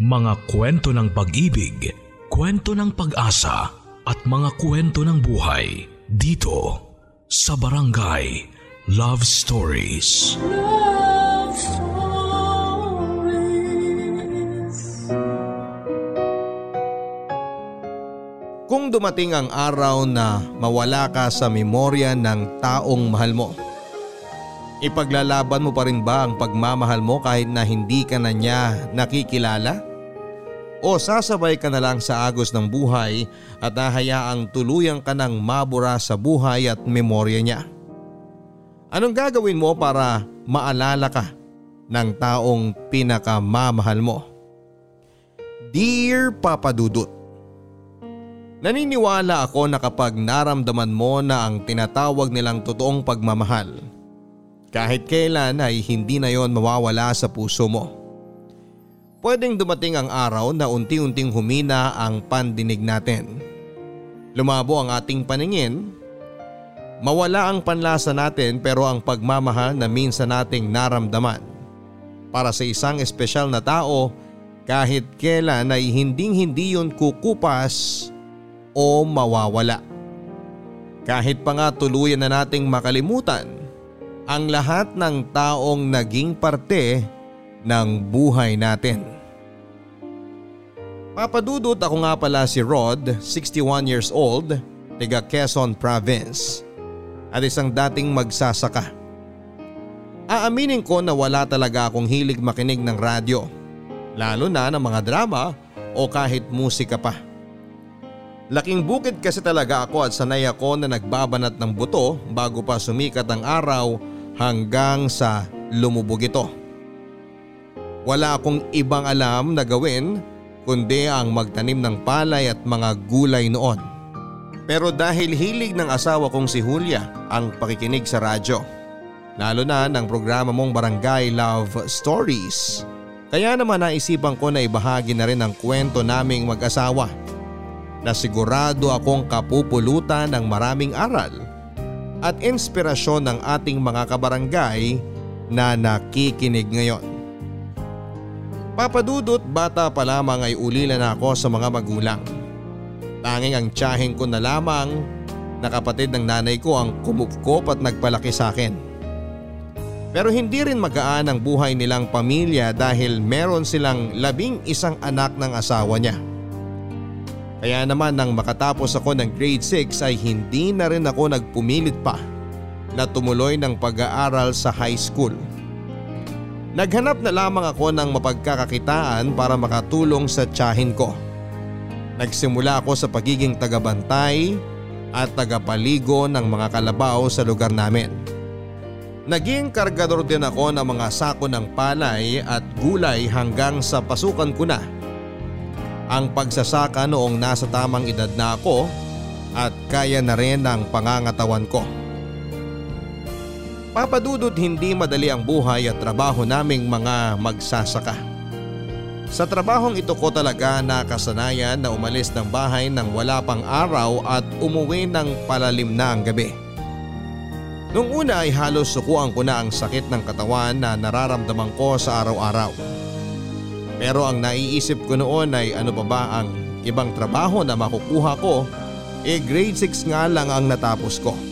Mga kwento ng pag-ibig, kwento ng pag-asa at mga kwento ng buhay dito sa Barangay Love Stories. Love Stories. Kung dumating ang araw na mawala ka sa memorya ng taong mahal mo, ipaglalaban mo pa rin ba ang pagmamahal mo kahit na hindi ka na niya nakikilala? O sasabay ka na lang sa agos ng buhay at nahayaang tuluyan ka ng mabura sa buhay at memorya niya? Anong gagawin mo para maalala ka ng taong pinakamamahal mo? Dear Papa Dudut, Naniniwala ako na kapag naramdaman mo na ang tinatawag nilang totoong pagmamahal, kahit kailan ay hindi na yon mawawala sa puso mo. Pwedeng dumating ang araw na unti-unting humina ang pandinig natin. Lumabo ang ating paningin, mawala ang panlasa natin pero ang pagmamahal na minsan nating naramdaman para sa isang espesyal na tao kahit kailan ay hinding hindi yun kukupas o mawawala. Kahit pa nga tuluyan na nating makalimutan ang lahat ng taong naging parte ng buhay natin. Papadudot ako nga pala si Rod, 61 years old, tiga Quezon Province at isang dating magsasaka. Aaminin ko na wala talaga akong hilig makinig ng radyo, lalo na ng mga drama o kahit musika pa. Laking bukid kasi talaga ako at sanay ako na nagbabanat ng buto bago pa sumikat ang araw hanggang sa lumubog ito. Wala akong ibang alam na gawin kundi ang magtanim ng palay at mga gulay noon. Pero dahil hilig ng asawa kong si Julia ang pakikinig sa radyo, lalo na ng programa mong Barangay Love Stories, kaya naman naisipan ko na ibahagi na rin ang kwento naming mag-asawa na sigurado akong kapupulutan ng maraming aral at inspirasyon ng ating mga kabarangay na nakikinig ngayon. Papadudot bata pa lamang ay ulila na ako sa mga magulang. Tanging ang tiyahing ko na lamang na kapatid ng nanay ko ang kumupkop at nagpalaki sa akin. Pero hindi rin magaan ang buhay nilang pamilya dahil meron silang labing isang anak ng asawa niya. Kaya naman nang makatapos ako ng grade 6 ay hindi na rin ako nagpumilit pa na tumuloy ng pag-aaral sa high school. Naghanap na lamang ako ng mapagkakakitaan para makatulong sa tiyahin ko. Nagsimula ako sa pagiging tagabantay at tagapaligo ng mga kalabaw sa lugar namin. Naging kargador din ako ng mga sako ng palay at gulay hanggang sa pasukan ko na ang pagsasaka noong nasa tamang edad na ako at kaya na rin ang pangangatawan ko. Papadudot hindi madali ang buhay at trabaho naming mga magsasaka. Sa trabahong ito ko talaga nakasanayan na umalis ng bahay nang wala pang araw at umuwi ng palalim na ang gabi. Nung una ay halos sukuan ko na ang sakit ng katawan na nararamdaman ko sa araw-araw. Pero ang naiisip ko noon ay ano pa ba ang ibang trabaho na makukuha ko eh grade 6 nga lang ang natapos ko.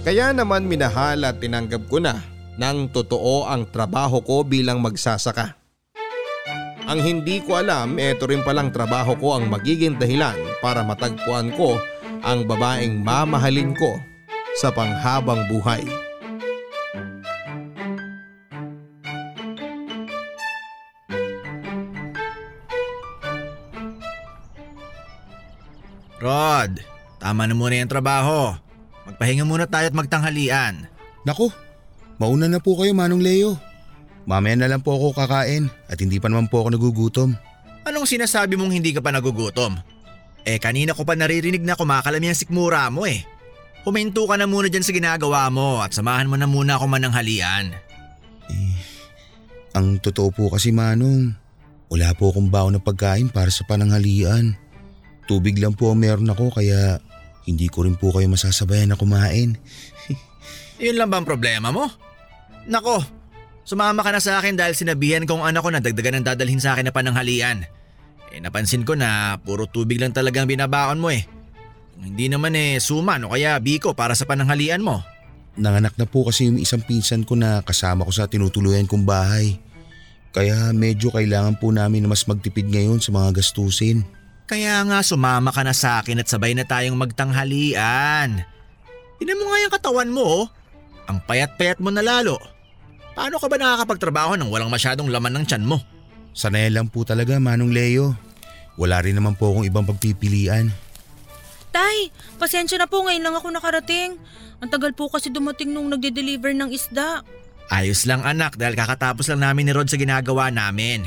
Kaya naman minahal at tinanggap ko na ng totoo ang trabaho ko bilang magsasaka. Ang hindi ko alam, eto rin palang trabaho ko ang magiging dahilan para matagpuan ko ang babaeng mamahalin ko sa panghabang buhay. Rod, tama na muna yung trabaho. Magpahinga muna tayo at magtanghalian. Naku, mauna na po kayo Manong Leo. Mamaya na lang po ako kakain at hindi pa naman po ako nagugutom. Anong sinasabi mong hindi ka pa nagugutom? Eh kanina ko pa naririnig na kumakalami ang sikmura mo eh. Huminto ka na muna dyan sa ginagawa mo at samahan mo na muna ako mananghalian. Eh, ang totoo po kasi Manong, wala po akong baon na pagkain para sa pananghalian. Tubig lang po ang meron ako kaya hindi ko rin po kayo masasabayan na kumain. Yun lang ba ang problema mo? Nako, Sumama ka na sa akin dahil sinabihan kong anak ko na dagdagan ng dadalhin sa akin na pananghalian. Eh napansin ko na puro tubig lang talagang binabaon mo eh. Kung hindi naman eh suman o kaya biko para sa pananghalian mo. Nanganak na po kasi yung isang pinsan ko na kasama ko sa tinutuluyan kong bahay. Kaya medyo kailangan po namin na mas magtipid ngayon sa mga gastusin. Kaya nga sumama ka na sa akin at sabay na tayong magtanghalian. Ina mo nga yung katawan mo oh. Ang payat-payat mo na lalo. Paano ka ba nakakapagtrabaho nang walang masyadong laman ng tiyan mo? Sanay lang po talaga Manong Leo. Wala rin naman po akong ibang pagpipilian. Tay, pasensya na po ngayon lang ako nakarating. Ang tagal po kasi dumating nung nagde-deliver ng isda. Ayos lang anak dahil kakatapos lang namin ni Rod sa ginagawa namin.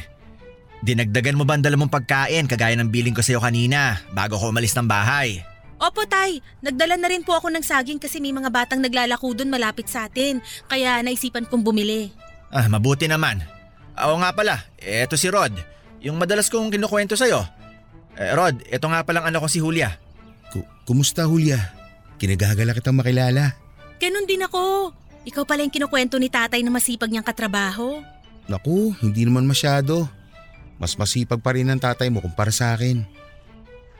Dinagdagan mo ba ang dala mong pagkain kagaya ng biling ko sa'yo kanina bago ko umalis ng bahay? Opo tay, nagdala na rin po ako ng saging kasi may mga batang naglalako doon malapit sa atin. Kaya naisipan kong bumili. Ah, mabuti naman. Oo nga pala, eto si Rod. Yung madalas kong kinukwento sa'yo. Eh, Rod, eto nga palang anak ko si Julia. Ku- kumusta Julia? Kinagagala kitang makilala. Ganon din ako. Ikaw pala yung kinukwento ni tatay na masipag niyang katrabaho. Naku, hindi naman masyado. Mas masipag pa rin ang tatay mo kumpara sa akin.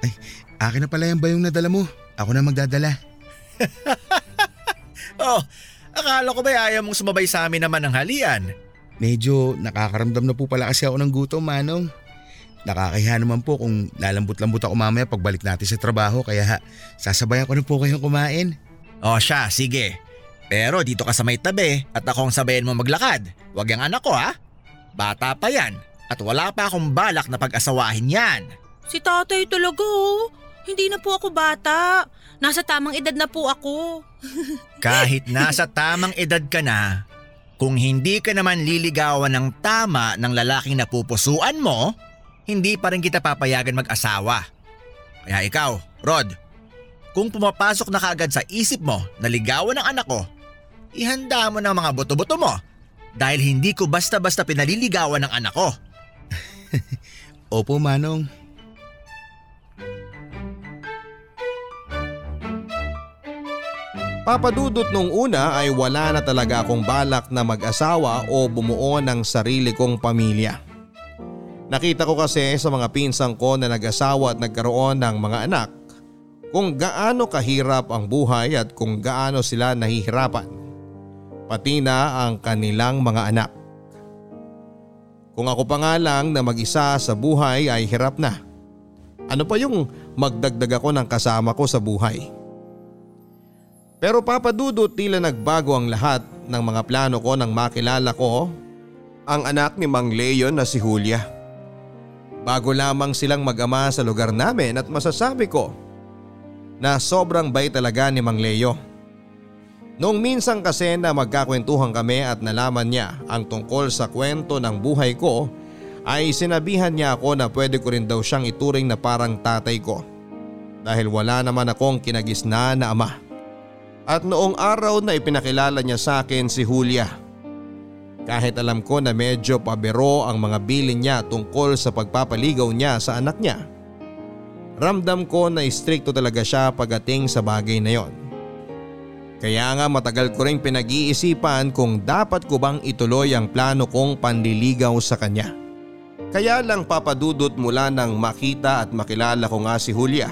Ay, akin na pala yung bayong nadala mo. Ako na magdadala. Oh, akala ko ba ayaw mong sumabay sa amin naman ng halian? Medyo nakakaramdam na po pala kasi ako ng gutom, Manong. Nakakahiya naman po kung lalambot-lambot ako mamaya pagbalik natin sa trabaho kaya sasabayan ko na po kayong kumain. Oh siya, sige. Pero dito ka sa may tabi at ako ang sabayan mo maglakad. Huwag yung anak ko ha. Bata pa yan at wala pa akong balak na pag-asawahin yan. Si tatay talaga oh. Hindi na po ako bata. Nasa tamang edad na po ako. Kahit nasa tamang edad ka na, kung hindi ka naman liligawan ng tama ng lalaking napupusuan mo, hindi pa rin kita papayagan mag-asawa. Kaya ikaw, Rod, kung pumapasok na kaagad sa isip mo na ligawan ng anak ko, ihanda mo ng mga buto-buto mo dahil hindi ko basta-basta pinaliligawan ng anak ko. Opo, Manong. Papadudot nung una ay wala na talaga akong balak na mag-asawa o bumuo ng sarili kong pamilya. Nakita ko kasi sa mga pinsang ko na nag-asawa at nagkaroon ng mga anak kung gaano kahirap ang buhay at kung gaano sila nahihirapan. Pati na ang kanilang mga anak. Kung ako pa nga lang na mag-isa sa buhay ay hirap na. Ano pa yung magdagdag ako ng kasama ko sa buhay? Pero papadudot tila nagbago ang lahat ng mga plano ko nang makilala ko ang anak ni Mang Leon na si Julia. Bago lamang silang mag-ama sa lugar namin at masasabi ko na sobrang bay talaga ni Mang Leo. Noong minsan kasi na magkakwentuhan kami at nalaman niya ang tungkol sa kwento ng buhay ko ay sinabihan niya ako na pwede ko rin daw siyang ituring na parang tatay ko dahil wala naman akong kinagisna na ama. At noong araw na ipinakilala niya sa akin si Julia. Kahit alam ko na medyo pabero ang mga bilin niya tungkol sa pagpapaligaw niya sa anak niya. Ramdam ko na istrikto talaga siya pagating sa bagay na yon. Kaya nga matagal ko rin pinag-iisipan kung dapat ko bang ituloy ang plano kong panliligaw sa kanya. Kaya lang papadudot mula nang makita at makilala ko nga si Julia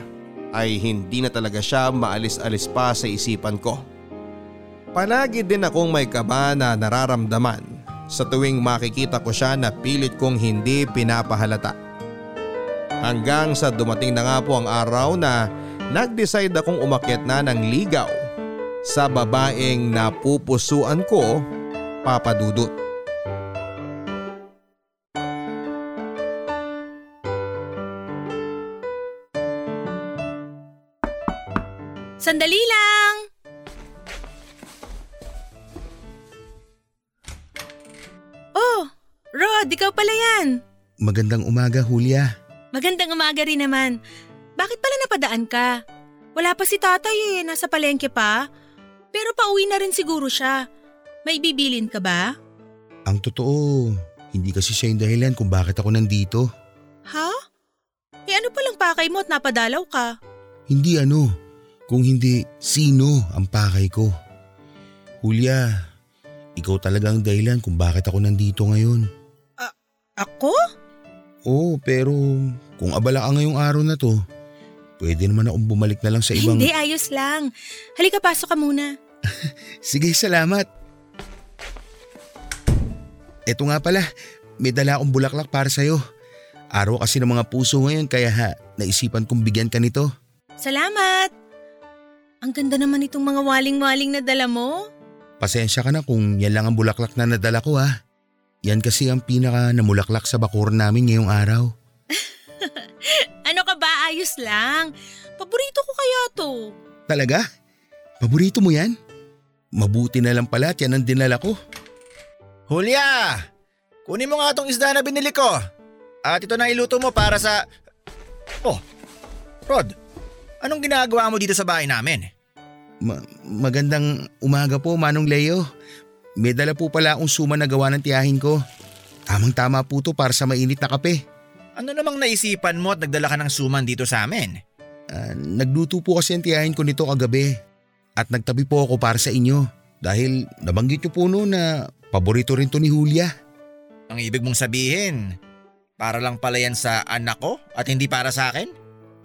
ay hindi na talaga siya maalis-alis pa sa isipan ko. Palagi din akong may kaba na nararamdaman sa tuwing makikita ko siya na pilit kong hindi pinapahalata. Hanggang sa dumating na nga po ang araw na nag-decide akong umakyat na ng ligaw sa babaeng napupusuan ko papadudot. Sandali lang! Oh, Rod, ikaw pala yan. Magandang umaga, Julia. Magandang umaga rin naman. Bakit pala napadaan ka? Wala pa si tatay eh, nasa palengke pa. Pero pauwi na rin siguro siya. May bibilin ka ba? Ang totoo, hindi kasi siya yung dahilan kung bakit ako nandito. Ha? Eh ano palang pakay mo at napadalaw ka? Hindi ano, kung hindi sino ang pakay ko. Julia, ikaw talaga ang dahilan kung bakit ako nandito ngayon. Ako? Oo, pero kung abala ka ngayong araw na to, pwede naman akong bumalik na lang sa ibang… Hindi, ayos lang. Halika, pasok ka muna. Sige, salamat. Eto nga pala, may dala akong bulaklak para sa'yo. Araw kasi ng mga puso ngayon kaya ha, naisipan kong bigyan ka nito. Salamat! Ang ganda naman itong mga waling-waling na dala mo. Pasensya ka na kung yan lang ang bulaklak na nadala ko ha. Yan kasi ang pinaka namulaklak sa bakuran namin ngayong araw. Ano ka ba? Ayos lang. Paborito ko kaya to. Talaga? Paborito mo yan? Mabuti na lang pala at yan ang dinala ko. Julia! Kunin mo nga tong isda na binili ko. At ito na iluto mo para sa… Oh, Rod, anong ginagawa mo dito sa bahay namin? Ma- magandang umaga po Manong Leo. May dala po pala akong suma na gawa ng tiyahin ko. Tamang tama po to para sa mainit na kape. Ano namang naisipan mo at nagdala ka ng suman dito sa amin? Ah, nagluto po kasi ang tiyahin ko nito kagabi. At nagtabi po ako para sa inyo. Dahil nabanggit niyo po noon na paborito rin to ni Julia. Ang ibig mong sabihin, para lang pala yan sa anak ko at hindi para sa akin?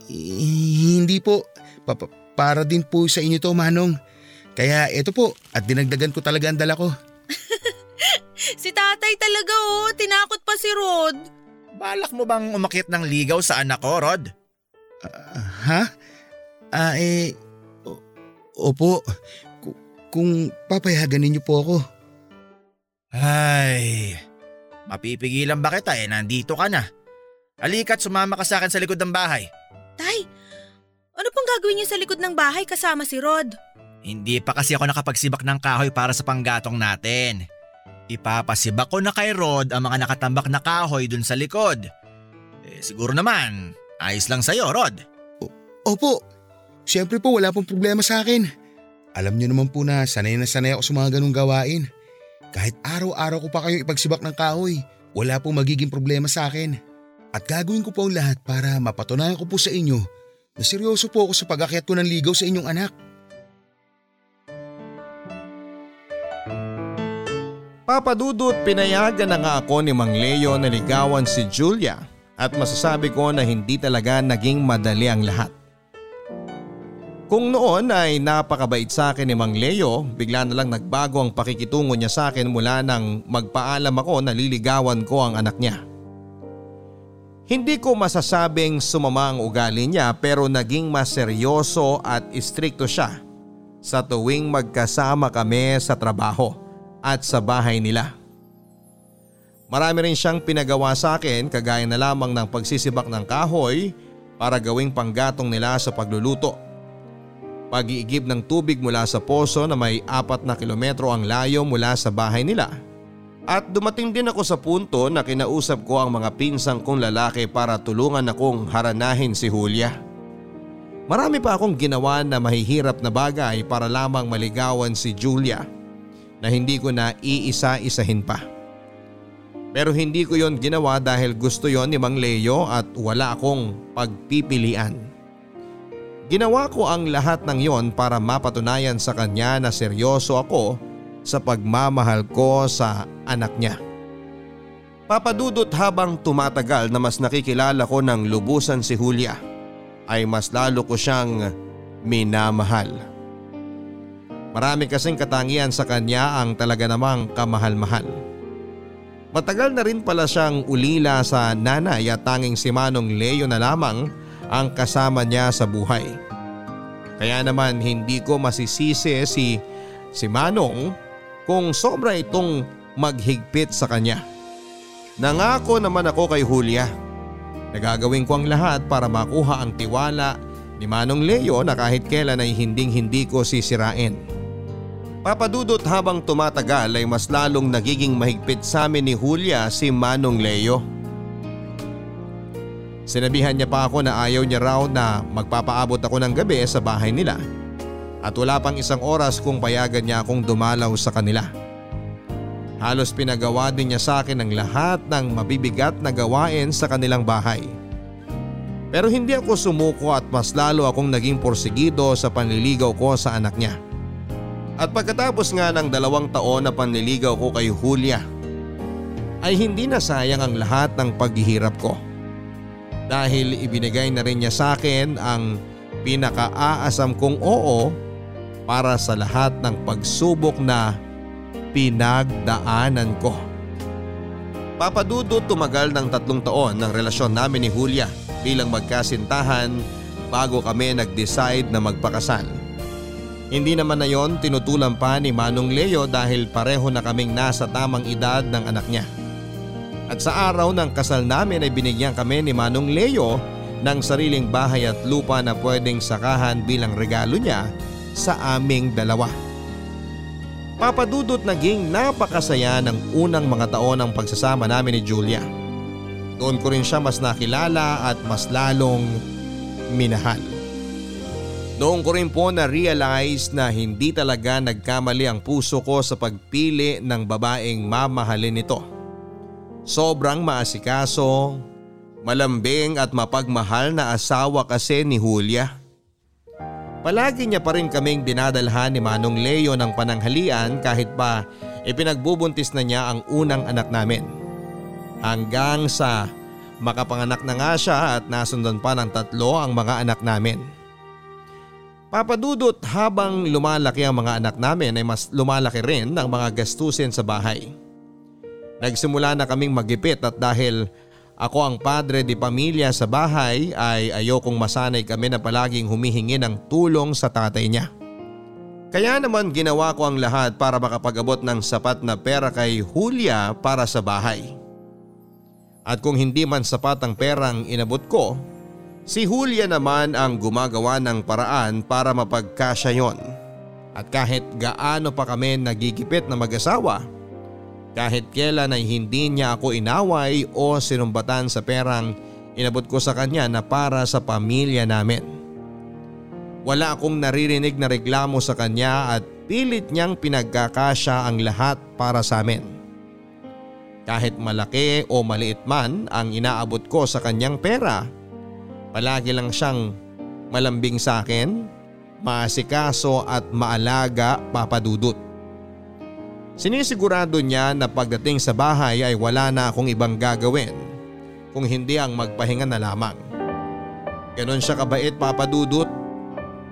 Eh, hindi po. Pa- pa- para din po sa inyo to Manong. Kaya eto po at dinagdagan ko talaga ang dala ko. Si tatay talaga oh. Tinakot pa si Rod. Balak mo bang umakit ng ligaw sa anak ko, Rod? Ah, ha? Ah eh, o- opo. Ku- Kung papayagan ninyo po ako. Ay, mapipigilan ba kita eh, nandito ka na. Halika't sumama ka sa akin sa likod ng bahay. Tay, ano pang gagawin niyo sa likod ng bahay kasama si Rod? Hindi pa kasi ako nakapagsibak ng kahoy para sa panggatong natin. Ipapasibak ko na kay Rod ang mga nakatambak na kahoy dun sa likod. Eh, siguro naman, ayos lang sa'yo, Rod. Opo. Siyempre po wala pong problema sa akin. Alam niyo naman po na sanay na sanay ako sa mga ganong gawain. Kahit araw-araw ko pa kayo ipagsibak ng kahoy, wala pong magiging problema sa akin. At gagawin ko po ang lahat para mapatunayan ko po sa inyo na seryoso po ako sa pag-akyat ko ng ligaw sa inyong anak. Papadudot pinayagan na nga ako ni Mang Leo na ligawan si Julia at masasabi ko na hindi talaga naging madali ang lahat. Kung noon ay napakabait sa akin ni Mang Leo, bigla na lang nagbago ang pakikitungo niya sa akin mula nang magpaalam ako na liligawan ko ang anak niya. Hindi ko masasabing sumama ang ugali niya pero naging mas seryoso at istrikto siya sa tuwing magkasama kami sa trabaho at sa bahay nila. Marami rin siyang pinagawa sa akin kagaya na lamang ng pagsisibak ng kahoy para gawing panggatong nila sa pagluluto. Pag-iigib ng tubig mula sa poso na may apat na kilometro ang layo mula sa bahay nila. At dumating din ako sa punto na kinausap ko ang mga pinsang kong lalaki para tulungan akong haranahin si Julia. Marami pa akong ginawa na mahihirap na bagay para lamang maligawan si Julia na hindi ko na iisa-isahin pa. Pero hindi ko yon ginawa dahil gusto yon ni Mang Leo at wala akong pagpipilian. Ginawa ko ang lahat ng yon para mapatunayan sa kanya na seryoso ako sa pagmamahal ko sa anak niya. Papadudot habang tumatagal na mas nakikilala ko ng lubusan si Julia ay mas lalo ko siyang minamahal. Marami kasing katangian sa kanya ang talaga namang kamahal-mahal. Matagal na rin pala siyang ulila sa nanay at tanging si Manong Leo na lamang ang kasama niya sa buhay. Kaya naman hindi ko masisisi si, si Manong kung sobra itong maghigpit sa kanya. Nangako naman ako kay Julia. Nagagawin ko ang lahat para makuha ang tiwala ni Manong Leo na kahit kailan ay hinding hindi ko sisirain. Papadudot habang tumatagal ay mas lalong nagiging mahigpit sa amin ni Julia si Manong Leo. Sinabihan niya pa ako na ayaw niya raw na magpapaabot ako ng gabi sa bahay nila at wala pang isang oras kung payagan niya akong dumalaw sa kanila. Halos pinagawa din niya sa akin ang lahat ng mabibigat na gawain sa kanilang bahay. Pero hindi ako sumuko at mas lalo akong naging porsigido sa panliligaw ko sa anak niya. At pagkatapos nga ng dalawang taon na panliligaw ko kay Julia, ay hindi na sayang ang lahat ng paghihirap ko. Dahil ibinigay na rin niya sa akin ang pinakaaasam kong oo para sa lahat ng pagsubok na pinagdaanan ko. Papadudot tumagal ng tatlong taon ng relasyon namin ni Julia bilang magkasintahan bago kami nag-decide na magpakasal. Hindi naman na yon tinutulan pa ni Manong Leo dahil pareho na kaming nasa tamang edad ng anak niya. At sa araw ng kasal namin ay binigyan kami ni Manong Leo ng sariling bahay at lupa na pwedeng sakahan bilang regalo niya sa aming dalawa. Papadudot naging napakasaya ng unang mga taon ng pagsasama namin ni Julia. Doon ko rin siya mas nakilala at mas lalong minahal. Noong ko rin po na-realize na hindi talaga nagkamali ang puso ko sa pagpili ng babaeng mamahalin nito. Sobrang maasikaso, malambing at mapagmahal na asawa kasi ni Julia. Palagi niya pa rin kaming dinadalhan ni Manong Leo ng pananghalian kahit pa ipinagbubuntis na niya ang unang anak namin. Hanggang sa makapanganak na nga siya at nasundan pa ng tatlo ang mga anak namin. Papadudot habang lumalaki ang mga anak namin ay mas lumalaki rin ang mga gastusin sa bahay. Nagsimula na kaming magipit at dahil ako ang padre di pamilya sa bahay ay ayokong masanay kami na palaging humihingi ng tulong sa tatay niya. Kaya naman ginawa ko ang lahat para makapag-abot ng sapat na pera kay Julia para sa bahay. At kung hindi man sapat ang perang inabot ko, Si Julia naman ang gumagawa ng paraan para mapagkasya yon. At kahit gaano pa kami nagigipit na mag-asawa, kahit kailan ay hindi niya ako inaway o sinumbatan sa perang inabot ko sa kanya na para sa pamilya namin. Wala akong naririnig na reklamo sa kanya at pilit niyang pinagkakasya ang lahat para sa amin. Kahit malaki o maliit man ang inaabot ko sa kanyang pera, Palagi lang siyang malambing sa akin, maasikaso at maalaga papadudot. Sinisigurado niya na pagdating sa bahay ay wala na akong ibang gagawin kung hindi ang magpahinga na lamang. Ganon siya kabait papadudot,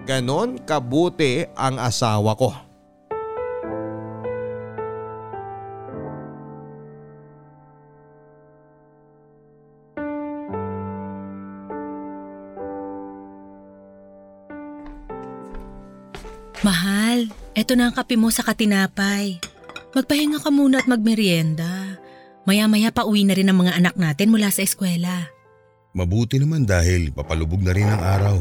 ganon kabuti ang asawa ko. Mahal, eto na ang kape mo sa katinapay. Magpahinga ka muna at magmerienda. Maya-maya pa uwi na rin ang mga anak natin mula sa eskwela. Mabuti naman dahil papalubog na rin ang araw.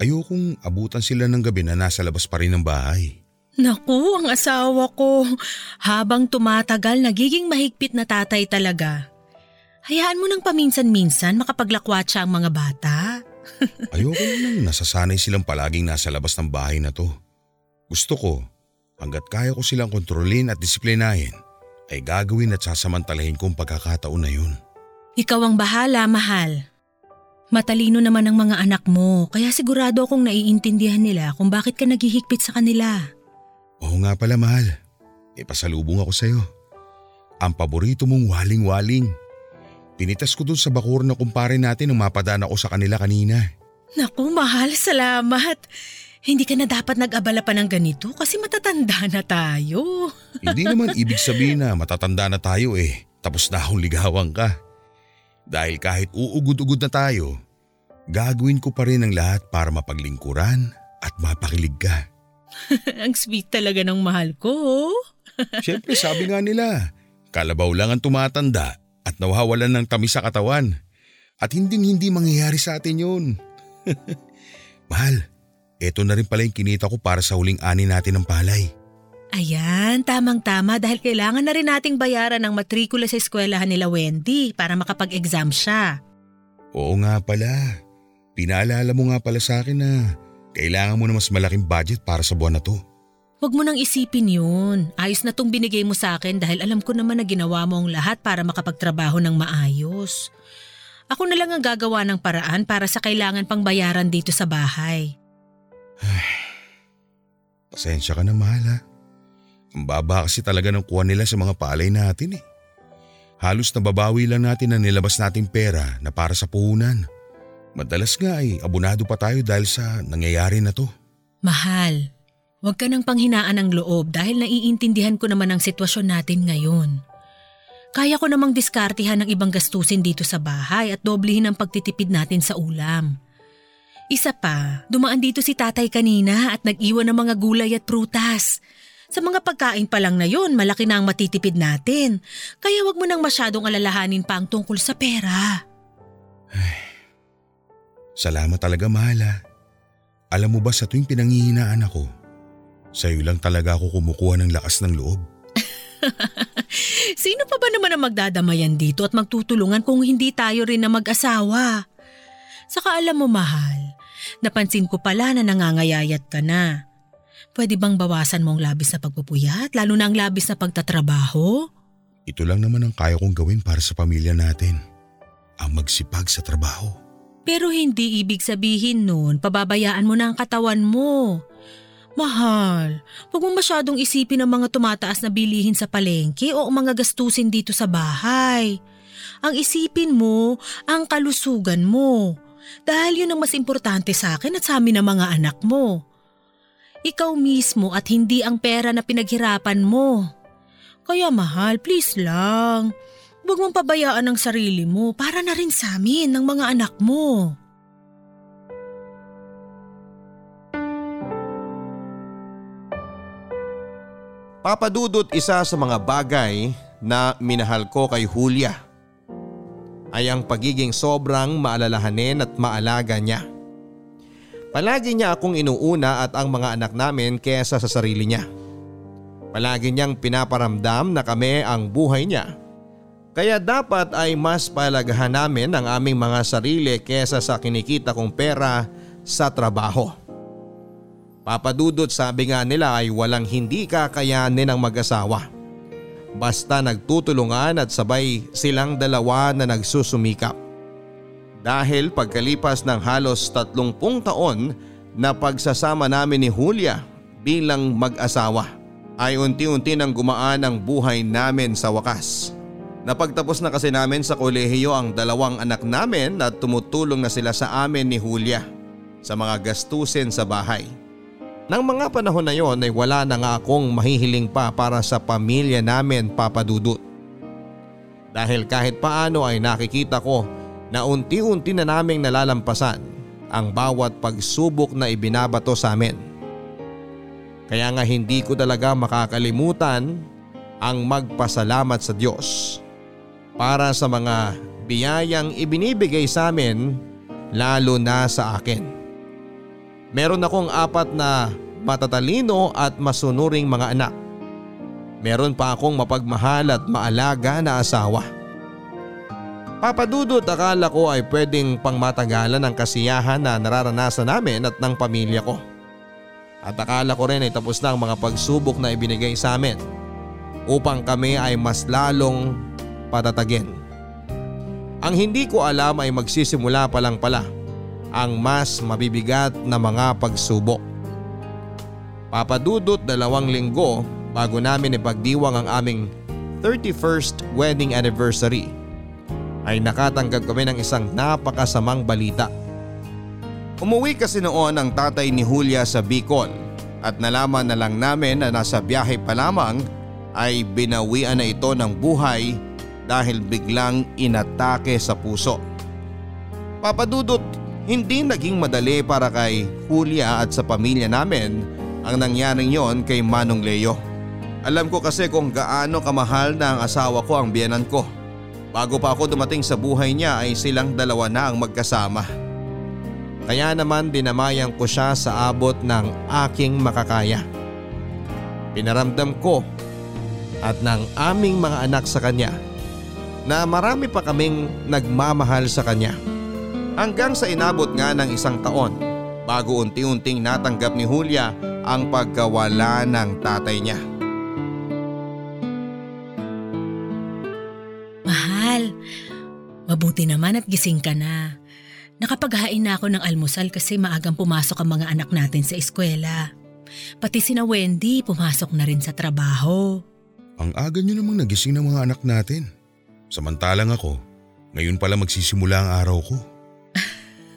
Ayokong abutan sila ng gabi na nasa labas pa rin ng bahay. Naku, ang asawa ko. Habang tumatagal, nagiging mahigpit na tatay talaga. Hayaan mo nang paminsan-minsan makapaglakwatsa ang mga bata. Ayoko nang nasasanay silang palaging nasa labas ng bahay na to. Gusto ko, hanggat kaya ko silang kontrolin at disiplinahin, ay gagawin at sasamantalahin kong pagkakataon na yun. Ikaw ang bahala, mahal. Matalino naman ang mga anak mo, kaya sigurado akong naiintindihan nila kung bakit ka naghihigpit sa kanila. Oo nga pala mahal, may pasalubong ako sa'yo. Ang paborito mong waling-waling. Pinitas ko dun sa bakur na kumpare natin nung mapadaan ako sa kanila kanina. Naku, mahal, salamat. Hindi ka na dapat nag-abala pa ng ganito kasi matatanda na tayo. Hindi naman ibig sabihin na matatanda na tayo eh, tapos na akong ligawan ka. Dahil kahit uugod-ugod na tayo, gagawin ko pa rin ang lahat para mapaglingkuran at mapakilig ka. ang sweet talaga ng mahal ko. Siyempre sabi nga nila, kalabaw lang ang tumatanda at nawawalan ng tamis sa katawan. At hindi hindi mangyayari sa atin yun. Mahal, eto na rin pala yung kinita ko para sa huling ani natin ng palay. Ayan, tamang-tama dahil kailangan na rin nating bayaran ng matrikula sa eskwelahan nila Wendy para makapag-exam siya. Oo nga pala. Pinaalala mo nga pala sa akin na kailangan mo na mas malaking budget para sa buwan na to. Huwag mo nang isipin yun. Ayos na tong binigay mo sa akin dahil alam ko naman na ginawa mo ang lahat para makapagtrabaho ng maayos. Ako na lang ang gagawa ng paraan para sa kailangan pang bayaran dito sa bahay. Pasensya ka na mahal ha. Ang baba kasi talaga ng kuha nila sa mga palay natin eh. Halos nababawi lang natin na nilabas nating pera na para sa puhunan. Madalas nga ay abunado pa tayo dahil sa nangyayari na to. Mahal, huwag ka nang panghinaan ng loob dahil naiintindihan ko naman ang sitwasyon natin ngayon. Kaya ko namang diskartihan ng ibang gastusin dito sa bahay at doblehin ang pagtitipid natin sa ulam. Isa pa, dumaan dito si tatay kanina at nag-iwan ng mga gulay at prutas. Sa mga pagkain pa lang na yun, malaki na ang matitipid natin. Kaya wag mo nang masyadong alalahanin pa ang tungkol sa pera. Salamat talaga mahal ha. Alam mo ba sa tuwing pinanghihinaan ako, sa'yo lang talaga ako kumukuha ng lakas ng loob. Sino pa ba naman ang magdadamayan dito at magtutulungan kung hindi tayo rin na mag-asawa? Saka alam mo mahal, napansin ko pala na nangangayayat ka na. Pwede bang bawasan mo ang labis na pagpupuyat, lalo na ang labis na pagtatrabaho? Ito lang naman ang kaya kong gawin para sa pamilya natin. Ang magsipag sa trabaho. Pero hindi ibig sabihin nun, pababayaan mo na ang katawan mo. Mahal, huwag mo masyadong isipin ang mga tumataas na bilihin sa palengke o mga gastusin dito sa bahay. Ang isipin mo, ang kalusugan mo. Dahil yun ang mas importante sa akin at sa amin ng mga anak mo. Ikaw mismo at hindi ang pera na pinaghirapan mo. Kaya mahal, please lang. Huwag mong pabayaan ang sarili mo para na rin sa amin ng mga anak mo. Papadudot isa sa mga bagay na minahal ko kay Julia ay ang pagiging sobrang maalalahanin at maalaga niya. Palagi niya akong inuuna at ang mga anak namin kesa sa sarili niya. Palagi niyang pinaparamdam na kami ang buhay niya. Kaya dapat ay mas palagahan namin ang aming mga sarili kesa sa kinikita kong pera sa trabaho. Papadudot sabi nga nila ay walang hindi kakayanin ng mag-asawa. Basta nagtutulungan at sabay silang dalawa na nagsusumikap. Dahil pagkalipas ng halos 30 taon na pagsasama namin ni Julia bilang mag-asawa ay unti-unti nang gumaan ang buhay namin sa wakas. Napagtapos na kasi namin sa kolehiyo ang dalawang anak namin at tumutulong na sila sa amin ni Julia sa mga gastusin sa bahay. Nang mga panahon na yon ay wala na nga akong mahihiling pa para sa pamilya namin papadudot. Dahil kahit paano ay nakikita ko na unti-unti na naming nalalampasan ang bawat pagsubok na ibinabato sa amin. Kaya nga hindi ko talaga makakalimutan ang magpasalamat sa Diyos para sa mga biyayang ibinibigay sa amin lalo na sa akin. Meron akong apat na matatalino at masunuring mga anak. Meron pa akong mapagmahal at maalaga na asawa. Papadudot akala ko ay pwedeng pangmatagalan ang kasiyahan na nararanasan namin at ng pamilya ko. At akala ko rin ay tapos na ang mga pagsubok na ibinigay sa amin upang kami ay mas lalong patatagin. Ang hindi ko alam ay magsisimula pa lang pala ang mas mabibigat na mga pagsubok. Papadudot dalawang linggo bago namin ipagdiwang ang aming 31st wedding anniversary ay nakatanggap kami ng isang napakasamang balita. Umuwi kasi noon ang tatay ni Julia sa Bicol at nalaman na lang namin na nasa biyahe pa lamang ay binawian na ito ng buhay dahil biglang inatake sa puso. Papadudot, hindi naging madali para kay Julia at sa pamilya namin ang nangyaring yon kay Manong Leo. Alam ko kasi kung gaano kamahal na ang asawa ko ang biyanan ko. Bago pa ako dumating sa buhay niya ay silang dalawa na ang magkasama. Kaya naman dinamayan ko siya sa abot ng aking makakaya. Pinaramdam ko at ng aming mga anak sa kanya na marami pa kaming nagmamahal sa kanya. Hanggang sa inabot nga ng isang taon bago unti-unting natanggap ni Julia ang pagkawala ng tatay niya. Mahal, mabuti naman at gising ka na. Nakapaghain na ako ng almusal kasi maagang pumasok ang mga anak natin sa eskwela. Pati sina Wendy pumasok na rin sa trabaho. Ang aga nyo namang nagising ng mga anak natin. Samantalang ako, ngayon pala magsisimula ang araw ko.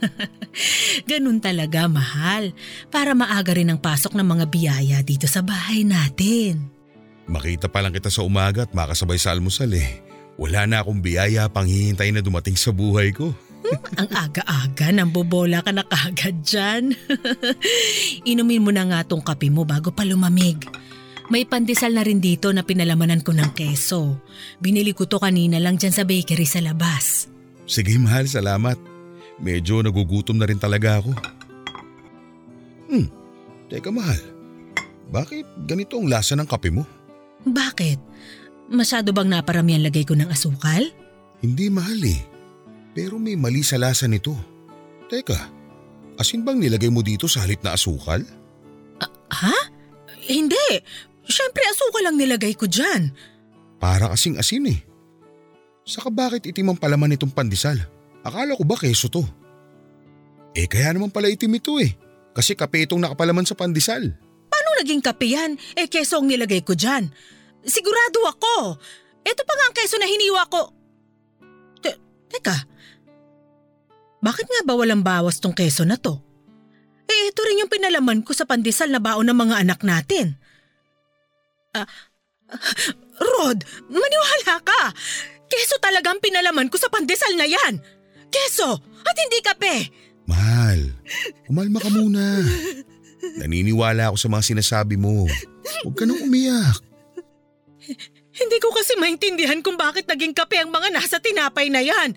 Ganun talaga, mahal. Para maaga rin ang pasok ng mga biyaya dito sa bahay natin. Makita pa lang kita sa umaga at makasabay sa almusal eh. Wala na akong biyaya pang hihintay na dumating sa buhay ko. Ang aga-aga, nang bobola ka na kagad dyan. Inumin mo na nga tong kape mo bago pa lumamig. May pandesal na rin dito na pinalamanan ko ng keso. Binili ko to kanina lang dyan sa bakery sa labas. Sige mahal, salamat. Medyo nagugutom na rin talaga ako. Hmm, teka mahal. Bakit ganito ang lasa ng kape mo? Bakit? Masyado bang naparami ang lagay ko ng asukal? Hindi mahal eh. Pero may mali sa lasa nito. Teka, asin bang nilagay mo dito sa halip na asukal? Ha? Hindi. Siyempre asukal lang nilagay ko dyan. Para kasing asin eh. Saka bakit itim ang palaman nitong pandesal? Akala ko ba keso to? Eh kaya naman pala itim ito eh. Kasi kape itong nakapalaman sa pandesal. Paano naging kape yan? Eh keso ang nilagay ko dyan. Sigurado ako. Ito pa nga ang keso na hiniwa ko. Te- teka. Bakit nga ba walang bawas tong keso na to? Eh ito rin yung pinalaman ko sa pandesal na baon ng mga anak natin. Ah, Rod, maniwala ka. Keso talagang pinalaman ko sa pandesal na yan. Keso at hindi kape. Mahal, umalma ka muna. Naniniwala ako sa mga sinasabi mo. Huwag ka nang umiyak. Hindi ko kasi maintindihan kung bakit naging kape ang mga nasa tinapay na yan.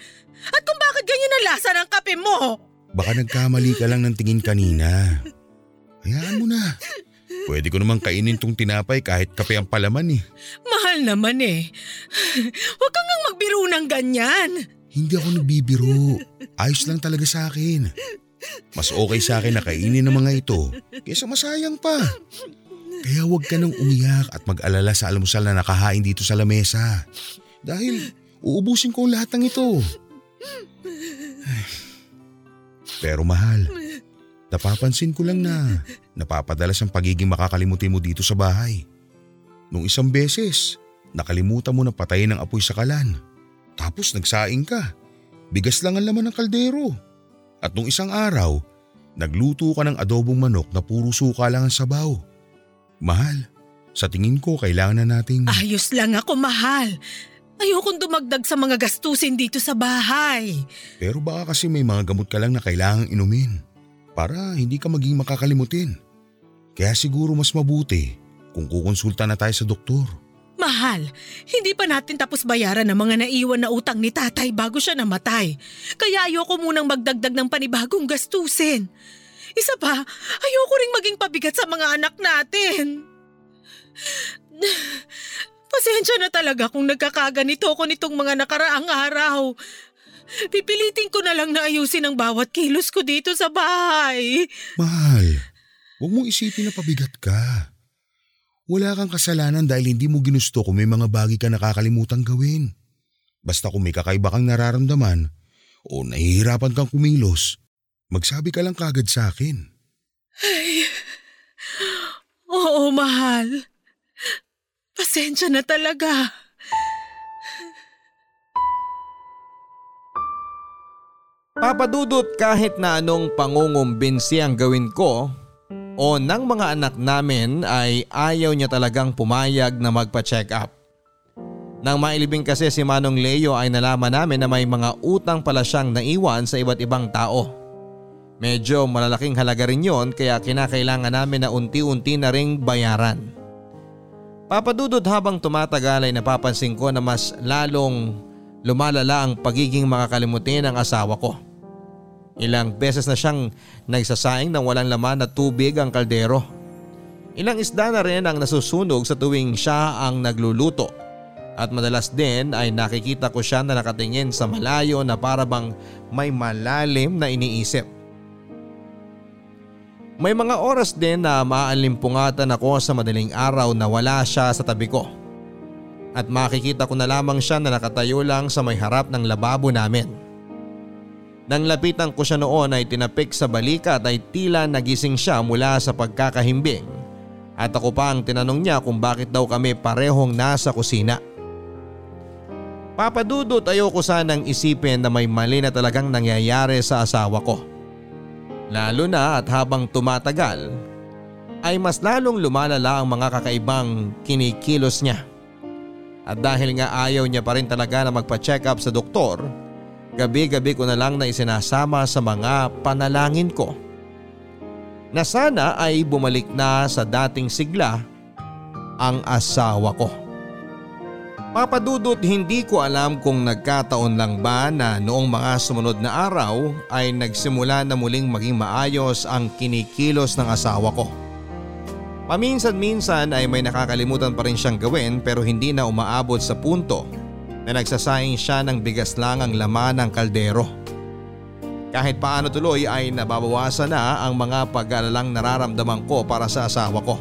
At kung bakit ganyan ang lasa ng kape mo. Baka nagkamali ka lang ng tingin kanina. Hayaan mo na. Pwede ko naman kainin tong tinapay kahit kape ang palaman eh. Mahal naman eh. Huwag kang magbiro ng ganyan. Hindi ako nagbibiro. Ayos lang talaga sa akin. Mas okay sa akin na kainin ng mga ito kaysa masayang pa. Kaya huwag ka nang umiyak at mag-alala sa almusal na nakahain dito sa lamesa. Dahil uubusin ko lahat ng ito. Pero mahal, napapansin ko lang na napapadalas ang pagiging makakalimutin mo dito sa bahay. Nung isang beses, nakalimutan mo na patayin ang apoy sa kalan. Tapos nagsaing ka. Bigas lang ang laman ng kaldero. At nung isang araw, nagluto ka ng adobong manok na puro suka lang ang sabaw. Mahal, sa tingin ko kailangan na nating… Ayos lang ako, mahal. Ayokong dumagdag sa mga gastusin dito sa bahay. Pero baka kasi may mga gamot ka lang na kailangang inumin para hindi ka maging makakalimutin. Kaya siguro mas mabuti kung kukonsulta na tayo sa doktor. Mahal, hindi pa natin tapos bayaran ng mga naiwan na utang ni tatay bago siya namatay. Kaya ayoko munang magdagdag ng panibagong gastusin. Isa pa, ayoko ring maging pabigat sa mga anak natin. Pasensya na talaga kung nagkakaganito ko nitong mga nakaraang araw. Pipilitin ko na lang na ayusin ang bawat kilos ko dito sa bahay. Mahal, huwag mong isipin na pabigat ka. Wala kang kasalanan dahil hindi mo ginusto kung may mga bagay ka nakakalimutang gawin. Basta kung may kakaiba kang nararamdaman o nahihirapan kang kumilos, magsabi ka lang kagad sa akin. Ay, oo mahal. Pasensya na talaga. Papadudot kahit na anong pangungumbinsi ang gawin ko o ng mga anak namin ay ayaw niya talagang pumayag na magpa-check up. Nang mailibing kasi si Manong Leo ay nalaman namin na may mga utang pala siyang naiwan sa iba't ibang tao. Medyo malalaking halaga rin yon kaya kinakailangan namin na unti-unti na ring bayaran. Papadudod habang tumatagal ay napapansin ko na mas lalong lumalala ang pagiging makakalimutin ng asawa ko. Ilang beses na siyang nagsasaing ng walang laman na tubig ang kaldero. Ilang isda na rin ang nasusunog sa tuwing siya ang nagluluto. At madalas din ay nakikita ko siya na nakatingin sa malayo na parabang may malalim na iniisip. May mga oras din na maalimpungatan ako sa madaling araw na wala siya sa tabi ko. At makikita ko na lamang siya na nakatayo lang sa may harap ng lababo namin. Nang lapitan ko siya noon ay tinapik sa balikat ay tila nagising siya mula sa pagkakahimbing At ako pa ang tinanong niya kung bakit daw kami parehong nasa kusina. Papadudot ayoko sanang isipin na may mali na talagang nangyayari sa asawa ko. Lalo na at habang tumatagal ay mas lalong lumalala ang mga kakaibang kinikilos niya. At dahil nga ayaw niya pa rin talaga na magpa-check up sa doktor, gabi-gabi ko na lang na isinasama sa mga panalangin ko na sana ay bumalik na sa dating sigla ang asawa ko. Papadudot hindi ko alam kung nagkataon lang ba na noong mga sumunod na araw ay nagsimula na muling maging maayos ang kinikilos ng asawa ko. Paminsan-minsan ay may nakakalimutan pa rin siyang gawin pero hindi na umaabot sa punto na nagsasaing siya ng bigas lang ang laman ng kaldero. Kahit paano tuloy ay nababawasan na ang mga pag-aalalang nararamdaman ko para sa asawa ko.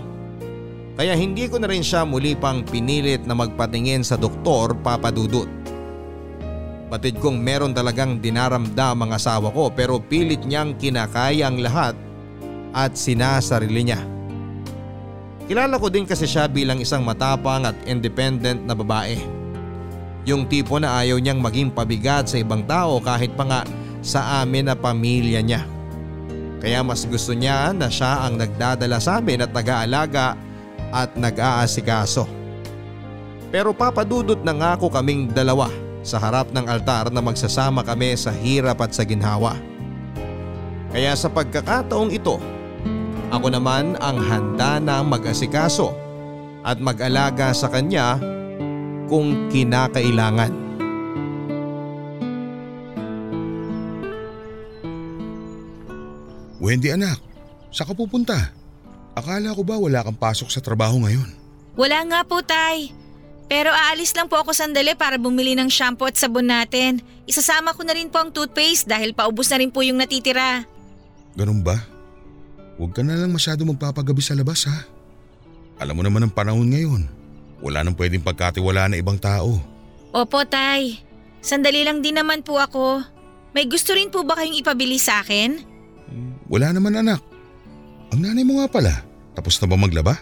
Kaya hindi ko na rin siya muli pang pinilit na magpatingin sa doktor papadudot. Batid kong meron talagang dinaramdam ang asawa ko pero pilit niyang kinakaya ang lahat at sinasarili niya. Kilala ko din kasi siya bilang isang matapang at independent na babae. Yung tipo na ayaw niyang maging pabigat sa ibang tao kahit pa nga sa amin na pamilya niya. Kaya mas gusto niya na siya ang nagdadala sa amin at nag-aalaga at nag-aasikaso. Pero papadudot na nga ako kaming dalawa sa harap ng altar na magsasama kami sa hirap at sa ginhawa. Kaya sa pagkakataong ito, ako naman ang handa na mag-asikaso at mag-alaga sa kanya kung kinakailangan. Wendy anak, sa ka pupunta? Akala ko ba wala kang pasok sa trabaho ngayon? Wala nga po, Tay. Pero aalis lang po ako sandali para bumili ng shampoo at sabon natin. Isasama ko na rin po ang toothpaste dahil paubos na rin po yung natitira. Ganun ba? Huwag ka na lang masyado magpapagabi sa labas ha. Alam mo naman ang panahon ngayon. Wala nang pwedeng pagkatiwala na ibang tao. Opo, Tay. Sandali lang din naman po ako. May gusto rin po ba kayong ipabili sa akin? Wala naman anak. Ang nanay mo nga pala, tapos na ba maglaba?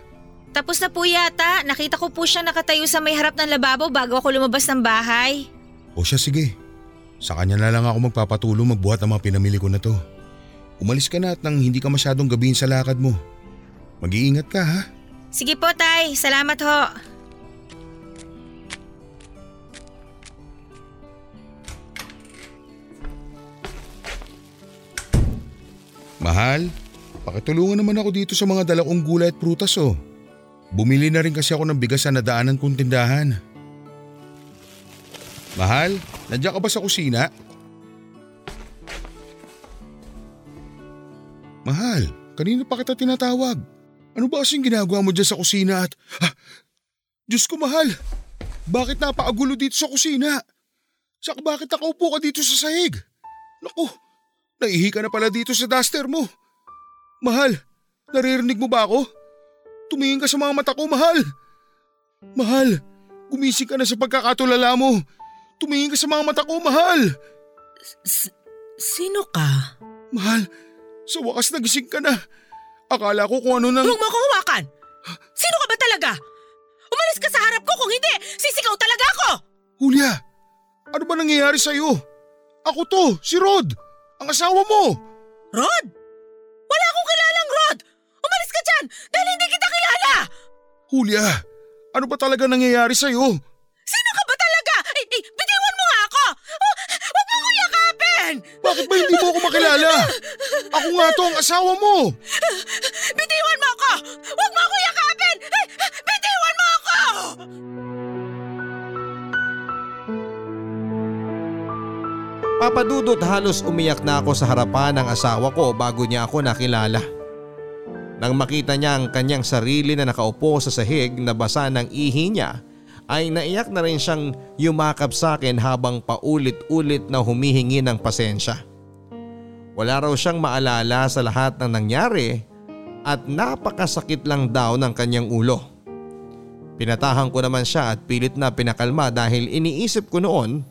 Tapos na po yata. Nakita ko po siya nakatayo sa may harap ng lababo bago ako lumabas ng bahay. O siya sige. Sa kanya na lang ako magpapatulong magbuhat ng mga pinamili ko na to. Umalis ka na at nang hindi ka masyadong gabihin sa lakad mo. Mag-iingat ka ha. Sige po, Tay. Salamat ho. Mahal, pakitulungan naman ako dito sa mga dalakong gulay at prutas oh. Bumili na rin kasi ako ng bigas sa nadaanan kong tindahan. Mahal, nandiyan ka ba sa kusina? Mahal, kanina pa kita tinatawag. Ano ba kasing ginagawa mo dyan sa kusina at... Ah, Diyos ko mahal, bakit napaagulo dito sa kusina? Saka bakit nakaupo ka dito sa sahig? Naku, naihi ka na pala dito sa duster mo. Mahal, naririnig mo ba ako? Tumingin ka sa mga mata ko, mahal. Mahal, gumising ka na sa pagkakatulala mo. Tumingin ka sa mga mata ko, mahal. S- sino ka? Mahal, sa wakas nagising ka na. Akala ko kung ano nang... Huwag mo hawakan! Sino ka ba talaga? Umalis ka sa harap ko kung hindi, sisigaw talaga ako! Julia, ano ba nangyayari sa'yo? Ako to, si Rod, ang asawa mo. Rod? Wala akong kilalang Rod! Umalis ka dyan dahil hindi kita kilala! Julia, ano ba talaga nangyayari sa'yo? Sino ka ba talaga? Ay, ay, bitiwan mo nga ako! Oh, Huwag mo akong yakapin! Bakit ba hindi mo ako makilala? Ako nga to ang asawa mo. Bitiwan mo ako! Huwag Papadudot halos umiyak na ako sa harapan ng asawa ko bago niya ako nakilala. Nang makita niya ang kanyang sarili na nakaupo sa sahig na basa ng ihi niya ay naiyak na rin siyang yumakap sa akin habang paulit-ulit na humihingi ng pasensya. Wala raw siyang maalala sa lahat ng nangyari at napakasakit lang daw ng kanyang ulo. Pinatahan ko naman siya at pilit na pinakalma dahil iniisip ko noon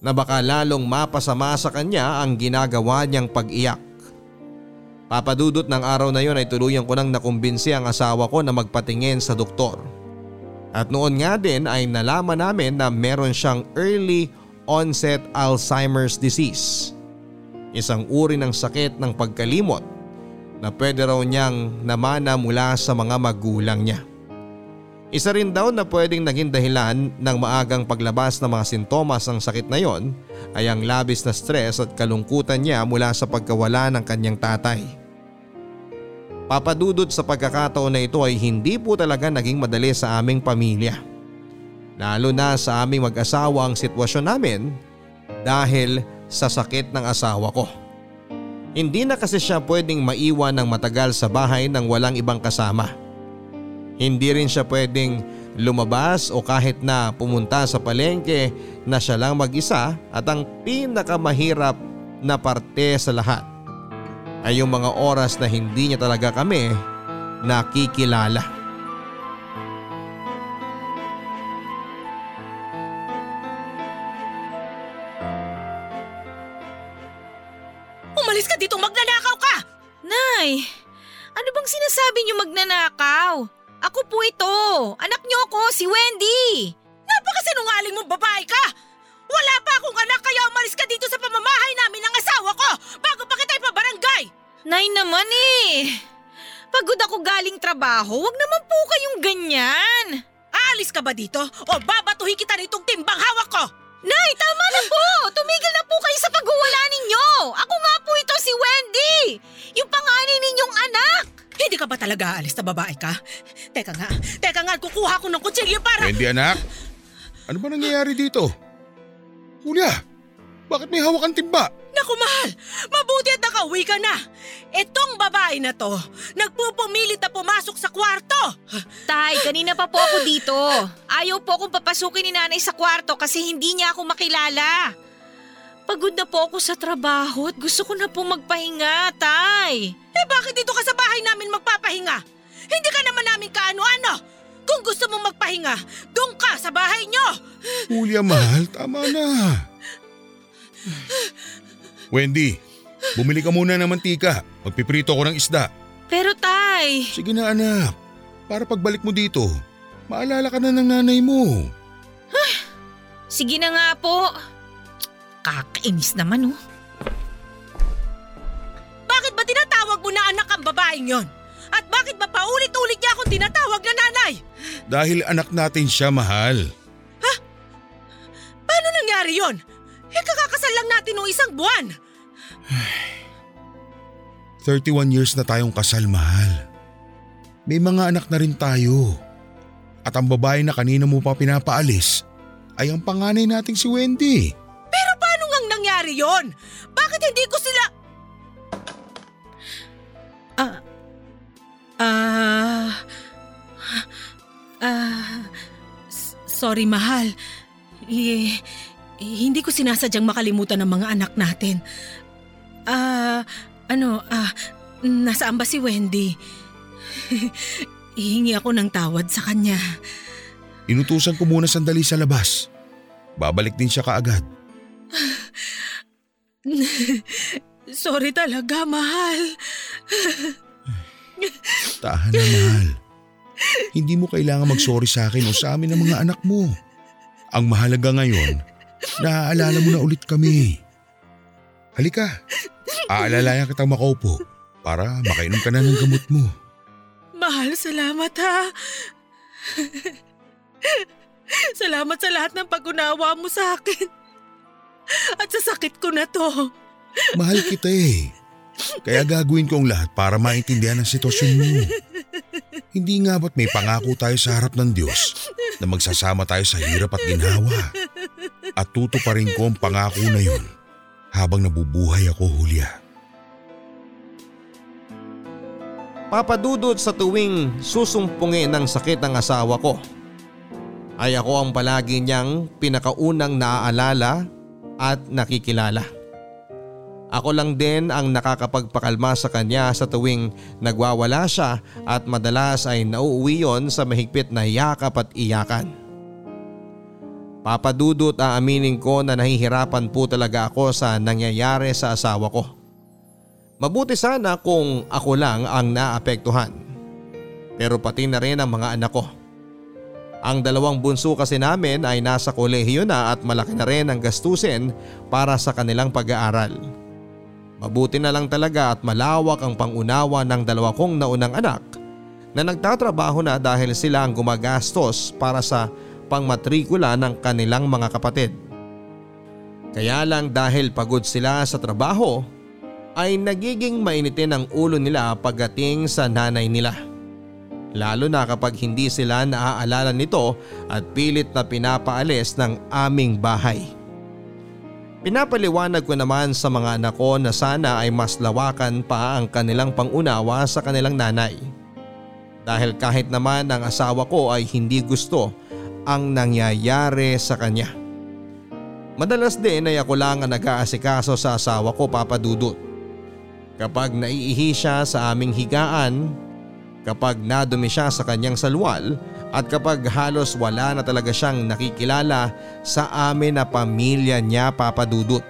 na baka lalong mapasama sa kanya ang ginagawa niyang pag-iyak. Papadudot ng araw na yon ay tuluyan ko nang nakumbinsi ang asawa ko na magpatingin sa doktor. At noon nga din ay nalaman namin na meron siyang early onset Alzheimer's disease. Isang uri ng sakit ng pagkalimot na pwede raw niyang namana mula sa mga magulang niya. Isa rin daw na pwedeng naging dahilan ng maagang paglabas ng mga sintomas ng sakit na yon ay ang labis na stress at kalungkutan niya mula sa pagkawala ng kanyang tatay. Papadudot sa pagkakataon na ito ay hindi po talaga naging madali sa aming pamilya. Lalo na sa aming mag-asawa ang sitwasyon namin dahil sa sakit ng asawa ko. Hindi na kasi siya pwedeng maiwan ng matagal sa bahay nang walang ibang kasama. Hindi rin siya pwedeng lumabas o kahit na pumunta sa palengke na siya lang mag-isa at ang pinakamahirap na parte sa lahat ay yung mga oras na hindi niya talaga kami nakikilala. Ako po ito. Anak niyo ako, si Wendy. Napakasinungaling mong babae ka! Wala pa akong anak kaya umalis ka dito sa pamamahay namin ng asawa ko bago pa kita ipabarangay! Nay naman eh. Pagod ako galing trabaho, wag naman po kayong ganyan. Aalis ka ba dito o babatuhin kita nitong timbang hawak ko? Nay, tama na po! Tumigil na po kayo sa paghuwala ninyo! Ako nga po ito si Wendy! Yung panganay ninyong anak! Hindi ka ba talaga aalis na babae ka? Teka nga, teka nga, kukuha ko ng kutsilyo para… Wendy anak, ano ba nangyayari dito? Julia, bakit may hawak ang timba? Naku mahal, mabuti at nakauwi ka na. Itong babae na to, nagpupumilit na pumasok sa kwarto. Tay, kanina pa po ako dito. Ayaw po akong papasukin ni nanay sa kwarto kasi hindi niya ako makilala. Pagod na po ako sa trabaho at gusto ko na po magpahinga, Tay. Eh bakit dito ka sa bahay namin magpapahinga? Hindi ka naman namin kaano-ano. Kung gusto mong magpahinga, doon ka sa bahay nyo. Julia mahal, tama na. Wendy, bumili ka muna ng mantika. Magpiprito ko ng isda. Pero Tay, Sige na anak, para pagbalik mo dito, maalala ka na ng nanay mo. sige na nga po. Kakainis naman oh. Bakit ba tinatawag mo na anak ang babaeng yon? At bakit ba paulit-ulit niya akong tinatawag na nanay? Dahil anak natin siya mahal. Paano nangyari yon? Eh kakakasal lang natin nung isang buwan. 31 years na tayong kasal mahal. May mga anak na rin tayo. At ang babae na kanina mo pa pinapaalis ay ang panganay nating si Wendy. Nangyari yon? Bakit hindi ko sila... Ah... Ah... Ah... sorry, mahal. Eh, hindi ko sinasadyang makalimutan ng mga anak natin. Ah... ano, ah... nasaan ba si Wendy? Ihingi ako ng tawad sa kanya. Inutusan ko muna sandali sa labas. Babalik din siya kaagad. Sorry talaga, mahal. Tahan na mahal. Hindi mo kailangan mag-sorry sa akin o sa amin ng mga anak mo. Ang mahalaga ngayon, naaalala mo na ulit kami. Halika, aalalayan kitang makaupo para makainom ka na ng gamot mo. Mahal, salamat ha. salamat sa lahat ng pag-unawa mo sa akin. At sa sakit ko na to. Mahal kita eh. Kaya gagawin ko ang lahat para maintindihan ang sitwasyon mo. Hindi nga ba't may pangako tayo sa harap ng Diyos na magsasama tayo sa hirap at ginhawa? At tutuparin ko ang pangako na yun habang nabubuhay ako, Julia. Papadudot sa tuwing susumpungin ng sakit ng asawa ko ay ako ang palagi niyang pinakaunang naaalala at nakikilala. Ako lang din ang nakakapagpakalma sa kanya sa tuwing nagwawala siya at madalas ay nauuwi yon sa mahigpit na yakap at iyakan. Papadudot aaminin ko na nahihirapan po talaga ako sa nangyayari sa asawa ko. Mabuti sana kung ako lang ang naapektuhan. Pero pati na rin ang mga anak ko. Ang dalawang bunso kasi namin ay nasa kolehiyo na at malaki na rin ang gastusin para sa kanilang pag-aaral. Mabuti na lang talaga at malawak ang pangunawa ng dalawa kong naunang anak na nagtatrabaho na dahil sila ang gumagastos para sa pangmatrikula ng kanilang mga kapatid. Kaya lang dahil pagod sila sa trabaho ay nagiging mainitin ang ulo nila pagdating sa nanay nila. Lalo na kapag hindi sila naaalala nito at pilit na pinapaalis ng aming bahay. Pinapaliwanag ko naman sa mga anak ko na sana ay mas lawakan pa ang kanilang pangunawa sa kanilang nanay. Dahil kahit naman ang asawa ko ay hindi gusto ang nangyayari sa kanya. Madalas din ay ako lang ang nag-aasikaso sa asawa ko papadudot. Kapag naiihi siya sa aming higaan, kapag nadumi siya sa kanyang salwal at kapag halos wala na talaga siyang nakikilala sa amin na pamilya niya papadudot.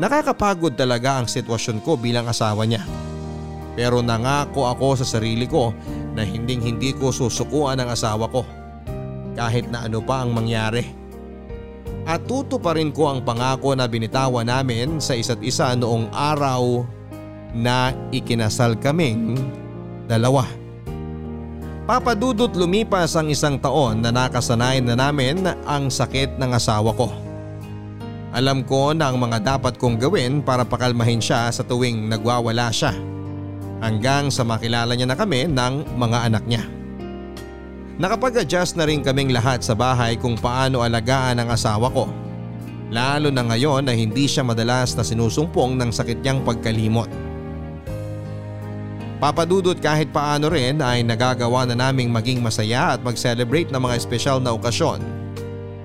Nakakapagod talaga ang sitwasyon ko bilang asawa niya. Pero nangako ako sa sarili ko na hinding hindi ko susukuan ang asawa ko kahit na ano pa ang mangyari. At tuto pa rin ko ang pangako na binitawan namin sa isa't isa noong araw na ikinasal kaming dalawa. Papadudot lumipas ang isang taon na nakasanay na namin ang sakit ng asawa ko. Alam ko na ang mga dapat kong gawin para pakalmahin siya sa tuwing nagwawala siya. Hanggang sa makilala niya na kami ng mga anak niya. Nakapag-adjust na rin kaming lahat sa bahay kung paano alagaan ang asawa ko. Lalo na ngayon na hindi siya madalas na sinusumpong ng sakit niyang pagkalimot. Papadudot kahit paano rin ay nagagawa na naming maging masaya at mag-celebrate ng mga espesyal na okasyon.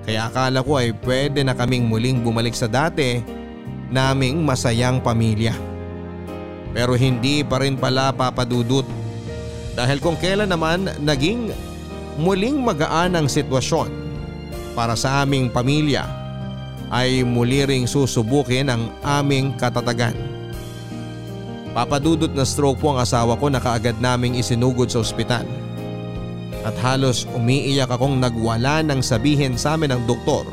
Kaya akala ko ay pwede na kaming muling bumalik sa dati naming masayang pamilya. Pero hindi pa rin pala papadudot. Dahil kung kailan naman naging muling magaan ang sitwasyon para sa aming pamilya ay muli ring susubukin ang aming katatagan. Papadudot na stroke po ang asawa ko na kaagad naming isinugod sa ospital. At halos umiiyak akong nagwala nang sabihin sa amin ng doktor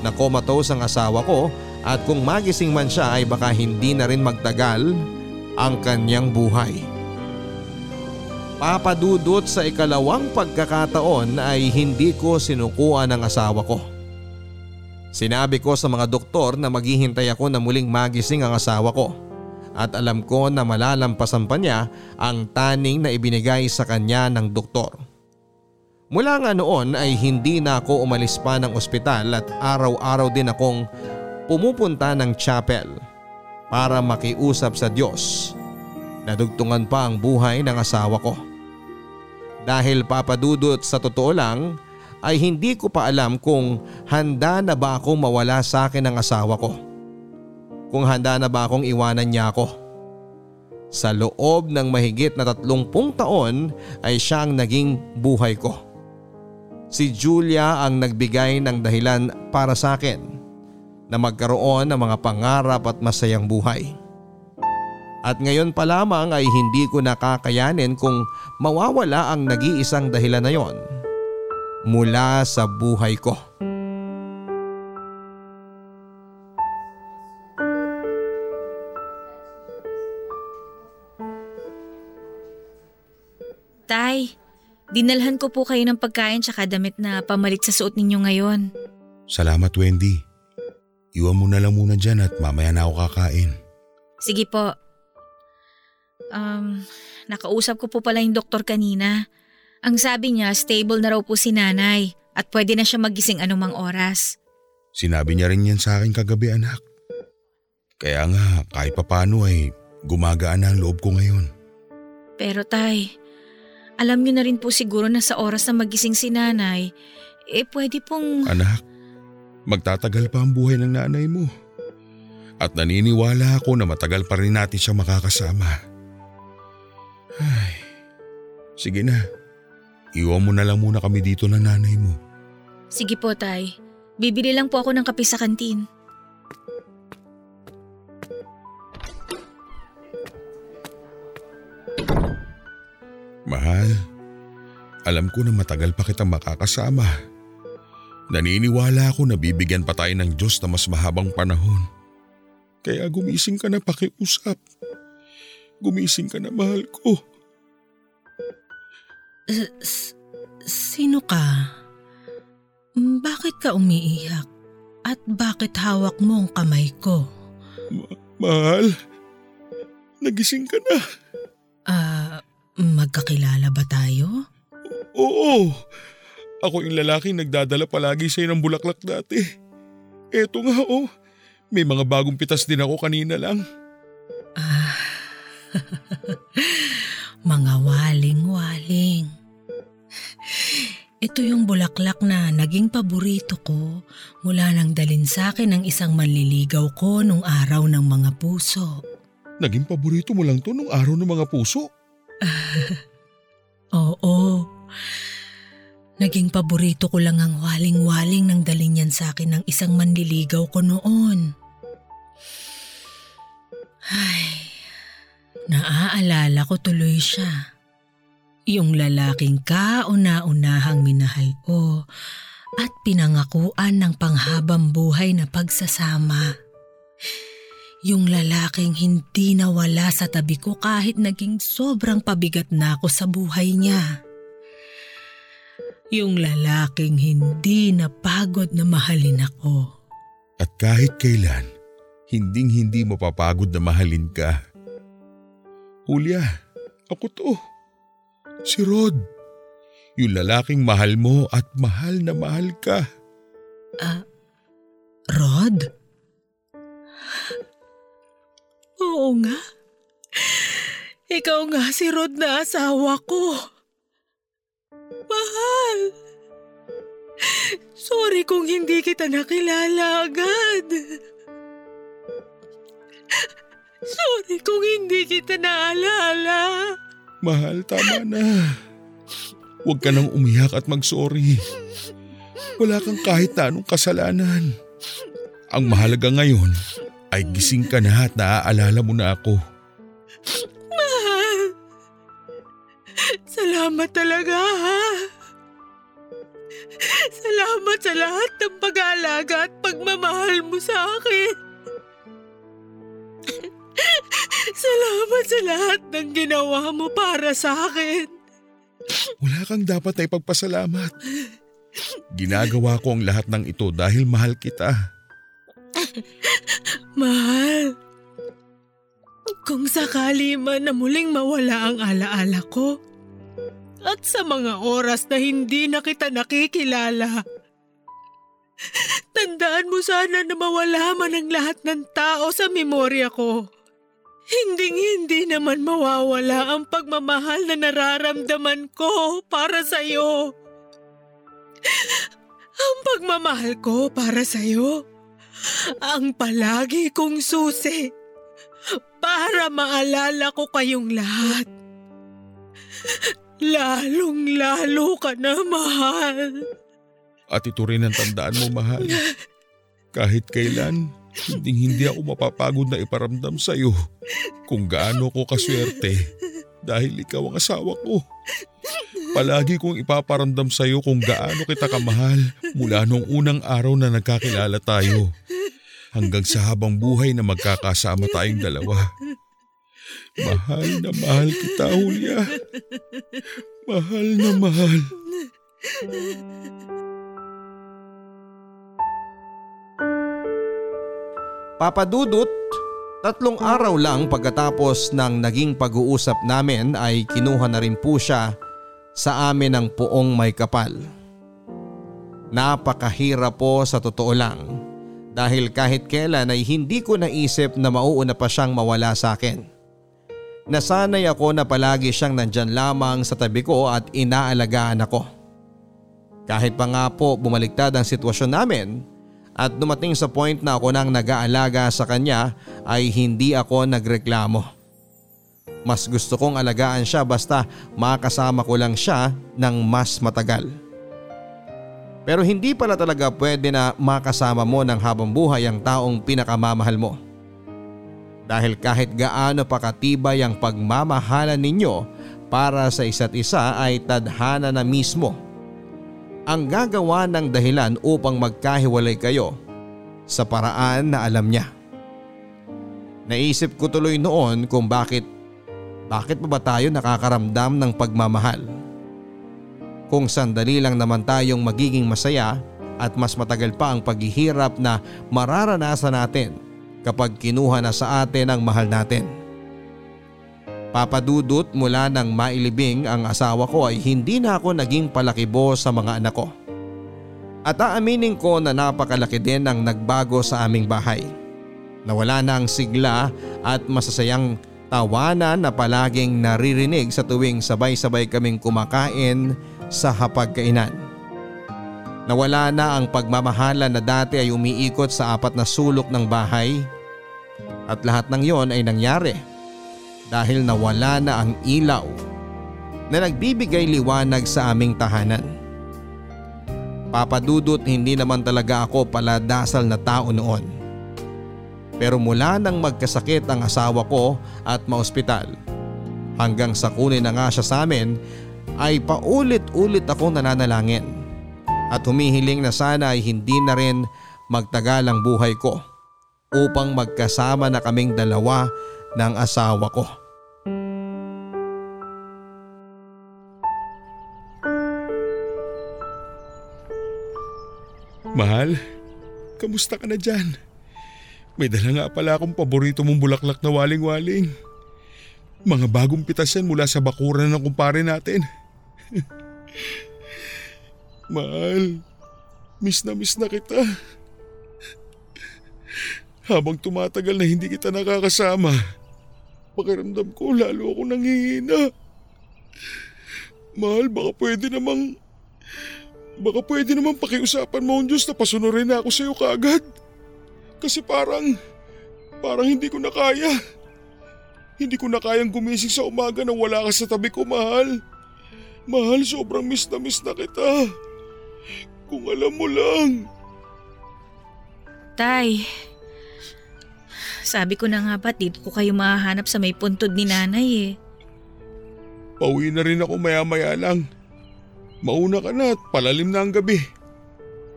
na comatose ang asawa ko at kung magising man siya ay baka hindi na rin magtagal ang kanyang buhay. Papadudot sa ikalawang pagkakataon ay hindi ko sinukuan ang asawa ko. Sinabi ko sa mga doktor na maghihintay ako na muling magising ang asawa ko at alam ko na malalampasan pa niya ang taning na ibinigay sa kanya ng doktor. Mula nga noon ay hindi na ako umalis pa ng ospital at araw-araw din akong pumupunta ng chapel para makiusap sa Diyos. Nadugtungan pa ang buhay ng asawa ko. Dahil papadudot sa totoo lang ay hindi ko pa alam kung handa na ba akong mawala sa akin ng asawa ko. Kung handa na ba akong iwanan niya ako. Sa loob ng mahigit na tatlumpung taon ay siya ang naging buhay ko. Si Julia ang nagbigay ng dahilan para sa akin na magkaroon ng mga pangarap at masayang buhay. At ngayon pa lamang ay hindi ko nakakayanin kung mawawala ang nag-iisang dahilan na yon mula sa buhay ko. Tay, dinalhan ko po kayo ng pagkain tsaka damit na pamalit sa suot ninyo ngayon. Salamat Wendy. Iwan mo na lang muna dyan at mamaya na ako kakain. Sige po. Um, nakausap ko po pala yung doktor kanina. Ang sabi niya, stable na raw po si nanay at pwede na siya magising anumang oras. Sinabi niya rin yan sa akin kagabi anak. Kaya nga kahit papano ay gumagaan na ang loob ko ngayon. Pero tay, alam niyo na rin po siguro na sa oras na magising si nanay, eh pwede pong… Anak, magtatagal pa ang buhay ng nanay mo. At naniniwala ako na matagal pa rin natin siya makakasama. Ay, sige na. Iwan mo na lang muna kami dito ng nanay mo. Sige po tay, bibili lang po ako ng kape sa kantin. Mahal, alam ko na matagal pa kitang makakasama. Naniniwala ako na bibigyan pa tayo ng Diyos na mas mahabang panahon. Kaya gumising ka na pakiusap. Gumising ka na mahal ko. S- sino ka? Bakit ka umiiyak? At bakit hawak mo ang kamay ko? Mahal, nagising ka na. Ah, magkakilala ba tayo? Oo, ako yung lalaking nagdadala palagi sa'yo ng bulaklak dati. Eto nga oh, may mga bagong pitas din ako kanina lang. Ah, mga waling-waling. Ito yung bulaklak na naging paborito ko mula nang dalin sa akin ng isang manliligaw ko nung araw ng mga puso. Naging paborito mo lang to nung araw ng mga puso. Oo. Naging paborito ko lang ang waling-waling nang dalin niyan sa akin ng isang manliligaw ko noon. Ay, naaalala ko tuloy siya. Yung lalaking kauna-unahang minahal ko at pinangakuan ng panghabang buhay na pagsasama. Yung lalaking hindi nawala sa tabi ko kahit naging sobrang pabigat na ako sa buhay niya. Yung lalaking hindi napagod na mahalin ako. At kahit kailan, hinding hindi mapapagod na mahalin ka. Julia, ako to. Si Rod. Yung lalaking mahal mo at mahal na mahal ka. Ah, Rod? Oo nga. Ikaw nga si Rod na asawa ko. Mahal. Sorry kung hindi kita nakilala agad. Sorry kung hindi kita naalala. Mahal, tama na. Huwag ka nang umiyak at mag-sorry. Wala kang kahit na anong kasalanan. Ang mahalaga ngayon ay gising ka na at naaalala mo na ako. Mahal. Salamat talaga ha. Salamat sa lahat ng pag-aalaga at pagmamahal mo sa akin. Salamat sa lahat ng ginawa mo para sa akin. Wala kang dapat na ipagpasalamat. Ginagawa ko ang lahat ng ito dahil mahal kita. Mahal. Kung sakali man na muling mawala ang alaala ko at sa mga oras na hindi na kita nakikilala, tandaan mo sana na mawala man ang lahat ng tao sa memorya ko. Hinding-hindi naman mawawala ang pagmamahal na nararamdaman ko para sa iyo. Ang pagmamahal ko para sa iyo ang palagi kong susi para maalala ko kayong lahat. Lalong-lalo ka na, mahal. At ito rin ang tandaan mo, mahal. Kahit kailan, hindi hindi ako mapapagod na iparamdam sa iyo kung gaano ko kaswerte dahil ikaw ang asawa ko. Palagi kong ipaparamdam sa iyo kung gaano kita kamahal mula nung unang araw na nagkakilala tayo hanggang sa habang buhay na magkakasama tayong dalawa. Mahal na mahal kita, Julia. Mahal na mahal. Papadudot, tatlong araw lang pagkatapos ng naging pag-uusap namin ay kinuha na rin po siya sa amin ng puong may kapal. Napakahirap po sa totoo lang dahil kahit kailan ay hindi ko naisip na mauuna pa siyang mawala sa akin. Nasanay ako na palagi siyang nandyan lamang sa tabi ko at inaalagaan ako. Kahit pa nga po bumaliktad ang sitwasyon namin at dumating sa point na ako nang nag-aalaga sa kanya ay hindi ako nagreklamo. Mas gusto kong alagaan siya basta makasama ko lang siya ng mas matagal. Pero hindi pala talaga pwede na makasama mo ng habang buhay ang taong pinakamamahal mo. Dahil kahit gaano pa katibay ang pagmamahalan ninyo, para sa isa't isa ay tadhana na mismo ang gagawa ng dahilan upang magkahiwalay kayo sa paraan na alam niya. Naisip ko tuloy noon kung bakit bakit pa ba tayo nakakaramdam ng pagmamahal? Kung sandali lang naman tayong magiging masaya at mas matagal pa ang paghihirap na mararanasan natin kapag kinuha na sa atin ang mahal natin. Papadudot mula nang mailibing ang asawa ko ay hindi na ako naging palakibo sa mga anak ko. At aaminin ko na napakalaki din ang nagbago sa aming bahay. Nawala na ang sigla at masasayang tawanan na palaging naririnig sa tuwing sabay-sabay kaming kumakain sa hapagkainan. Nawala na ang pagmamahala na dati ay umiikot sa apat na sulok ng bahay at lahat ng yon ay nangyari dahil nawala na ang ilaw na nagbibigay liwanag sa aming tahanan. Papadudot hindi naman talaga ako paladasal na tao noon. Pero mula nang magkasakit ang asawa ko at maospital hanggang sa kunin na nga siya sa amin ay paulit-ulit akong nananalangin at humihiling na sana ay hindi na rin magtagal ang buhay ko upang magkasama na kaming dalawa ng asawa ko. Mahal, kamusta ka na dyan? May dala nga pala akong paborito mong bulaklak na waling-waling. Mga bagong pitas yan mula sa bakuran ng kumpare natin. Mahal, miss na miss na kita. Habang tumatagal na hindi kita nakakasama, pakiramdam ko lalo ako nangihina. Mahal, baka pwede namang... Baka pwede naman pakiusapan mo ang Diyos na pasunurin na ako sa iyo kaagad. Kasi parang... Parang hindi ko na kaya. Hindi ko na kayang gumising sa umaga na wala ka sa tabi ko, mahal. Mahal, sobrang miss na miss na kita. Kung alam mo lang. Tay, sabi ko na nga ba dito ko kayo mahahanap sa may puntod ni nanay eh. Pauwi na rin ako maya-maya lang. Mauna ka na at palalim na ang gabi.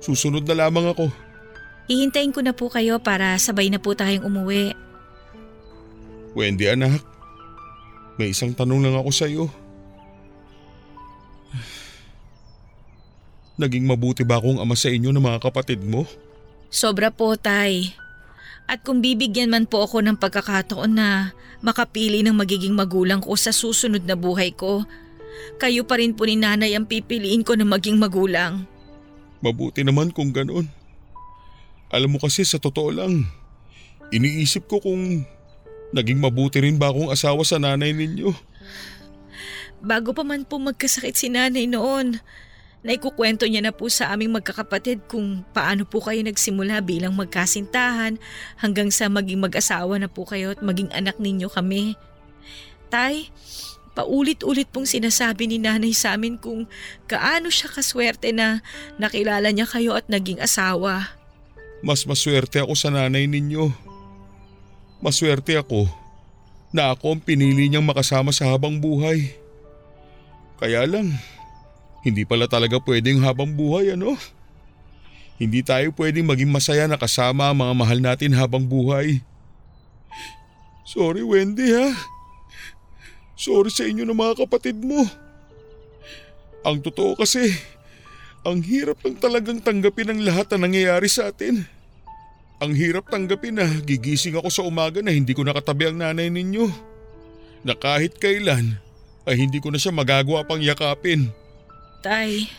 Susunod na lamang ako. Hihintayin ko na po kayo para sabay na po tayong umuwi. Wendy anak, may isang tanong lang ako sa iyo. Naging mabuti ba akong ama sa inyo ng mga kapatid mo? Sobra po, Tay. At kung bibigyan man po ako ng pagkakataon na makapili ng magiging magulang ko sa susunod na buhay ko, kayo pa rin po ni nanay ang pipiliin ko na maging magulang. Mabuti naman kung ganon. Alam mo kasi sa totoo lang, iniisip ko kung naging mabuti rin ba akong asawa sa nanay ninyo. Bago pa man po magkasakit si nanay noon, naikukwento niya na po sa aming magkakapatid kung paano po kayo nagsimula bilang magkasintahan hanggang sa maging mag-asawa na po kayo at maging anak ninyo kami. Tay, paulit-ulit pong sinasabi ni nanay sa amin kung kaano siya kaswerte na nakilala niya kayo at naging asawa. Mas maswerte ako sa nanay ninyo. Maswerte ako na ako ang pinili niyang makasama sa habang buhay. Kaya lang, hindi pala talaga pwedeng habang buhay ano? Hindi tayo pwedeng maging masaya na kasama ang mga mahal natin habang buhay. Sorry Wendy ha. Sorry sa inyo ng mga kapatid mo. Ang totoo kasi, ang hirap lang talagang tanggapin ang lahat na nangyayari sa atin. Ang hirap tanggapin na gigising ako sa umaga na hindi ko nakatabi ang nanay ninyo. Na kahit kailan ay hindi ko na siya magagawa pang yakapin. Tay,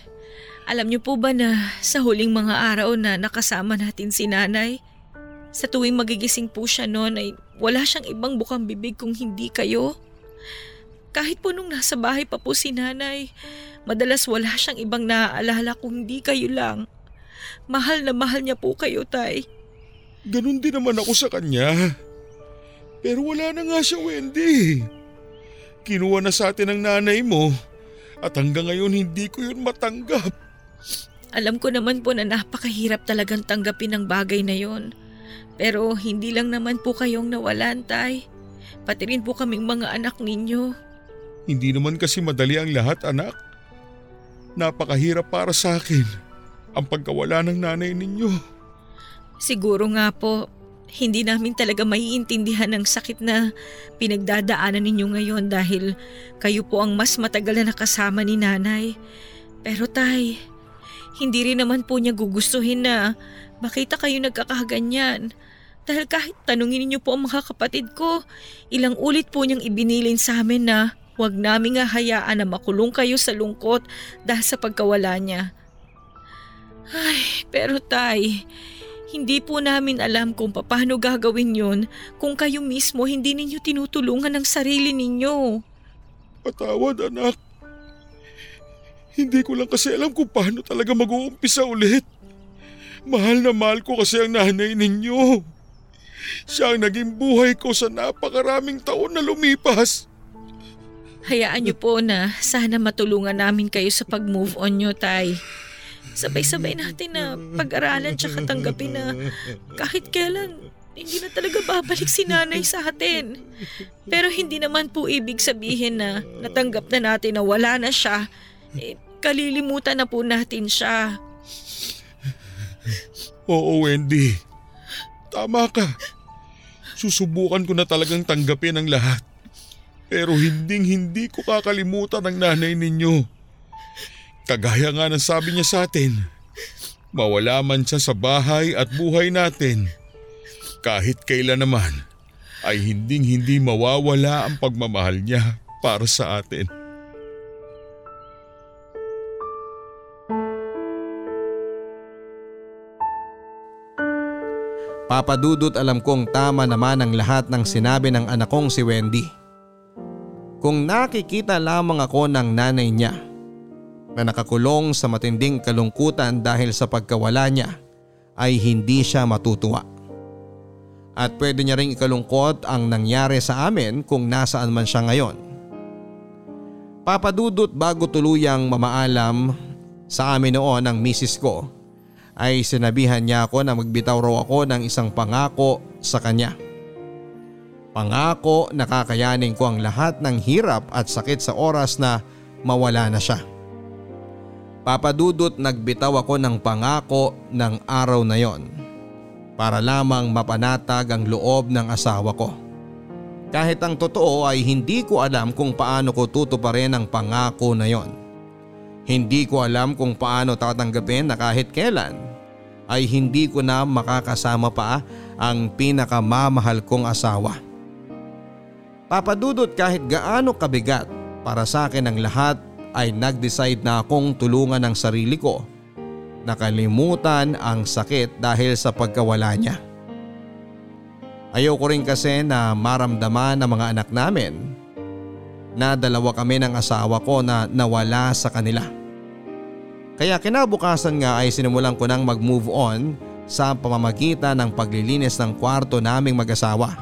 alam niyo po ba na sa huling mga araw na nakasama natin si nanay, sa tuwing magigising po siya noon ay wala siyang ibang bukang bibig kung hindi kayo? Kahit po nung nasa bahay pa po si nanay, madalas wala siyang ibang naaalala kung hindi kayo lang. Mahal na mahal niya po kayo, Tay. Ganon din naman ako sa kanya. Pero wala na nga siya, Wendy. Kinuha na sa atin ang nanay mo at hanggang ngayon hindi ko yun matanggap. Alam ko naman po na napakahirap talagang tanggapin ang bagay na yon. Pero hindi lang naman po kayong nawalan, Tay. Pati rin po kaming mga anak ninyo. Hindi naman kasi madali ang lahat anak. Napakahirap para sa akin ang pagkawala ng nanay ninyo. Siguro nga po, hindi namin talaga maiintindihan ang sakit na pinagdadaanan ninyo ngayon dahil kayo po ang mas matagal na nakasama ni nanay. Pero tay, hindi rin naman po niya gugustuhin na makita kayo nagkakaganyan. Dahil kahit tanungin niyo po ang mga kapatid ko, ilang ulit po niyang ibinilin sa amin na huwag namin nga hayaan na makulong kayo sa lungkot dahil sa pagkawala niya. Ay, pero tay, hindi po namin alam kung paano gagawin yon kung kayo mismo hindi ninyo tinutulungan ang sarili ninyo. Patawad anak. Hindi ko lang kasi alam kung paano talaga mag-uumpisa ulit. Mahal na mahal ko kasi ang nanay ninyo. Siya ang naging buhay ko sa napakaraming taon na lumipas. Hayaan niyo po na sana matulungan namin kayo sa pag-move on nyo, Tay. Sabay-sabay natin na pag-aralan tsaka tanggapin na kahit kailan hindi na talaga babalik si nanay sa atin. Pero hindi naman po ibig sabihin na natanggap na natin na wala na siya. Eh, kalilimutan na po natin siya. Oo, Wendy. Tama ka. Susubukan ko na talagang tanggapin ang lahat. Pero hinding hindi ko kakalimutan ang nanay ninyo. Kagaya nga ng sabi niya sa atin, mawala man siya sa bahay at buhay natin. Kahit kailan naman ay hinding hindi mawawala ang pagmamahal niya para sa atin. Papadudot alam kong tama naman ang lahat ng sinabi ng anak kong si Wendy. Kung nakikita lamang ako ng nanay niya na nakakulong sa matinding kalungkutan dahil sa pagkawala niya ay hindi siya matutuwa. At pwede niya ring ikalungkot ang nangyari sa amin kung nasaan man siya ngayon. Papadudot bago tuluyang mamaalam sa amin noon ang misis ko ay sinabihan niya ako na magbitaw raw ako ng isang pangako sa kanya. Pangako na kakayanin ko ang lahat ng hirap at sakit sa oras na mawala na siya. Papadudot nagbitaw ako ng pangako ng araw na yon para lamang mapanatag ang loob ng asawa ko. Kahit ang totoo ay hindi ko alam kung paano ko tutuparin ang pangako na yon. Hindi ko alam kung paano tatanggapin na kahit kailan ay hindi ko na makakasama pa ang pinakamamahal kong asawa. Papadudot kahit gaano kabigat para sa akin ang lahat ay nag-decide na akong tulungan ang sarili ko. Nakalimutan ang sakit dahil sa pagkawala niya. Ayoko rin kasi na maramdaman ng mga anak namin na dalawa kami ng asawa ko na nawala sa kanila. Kaya kinabukasan nga ay sinimulan ko nang mag-move on sa pamamagitan ng paglilinis ng kwarto naming mag-asawa.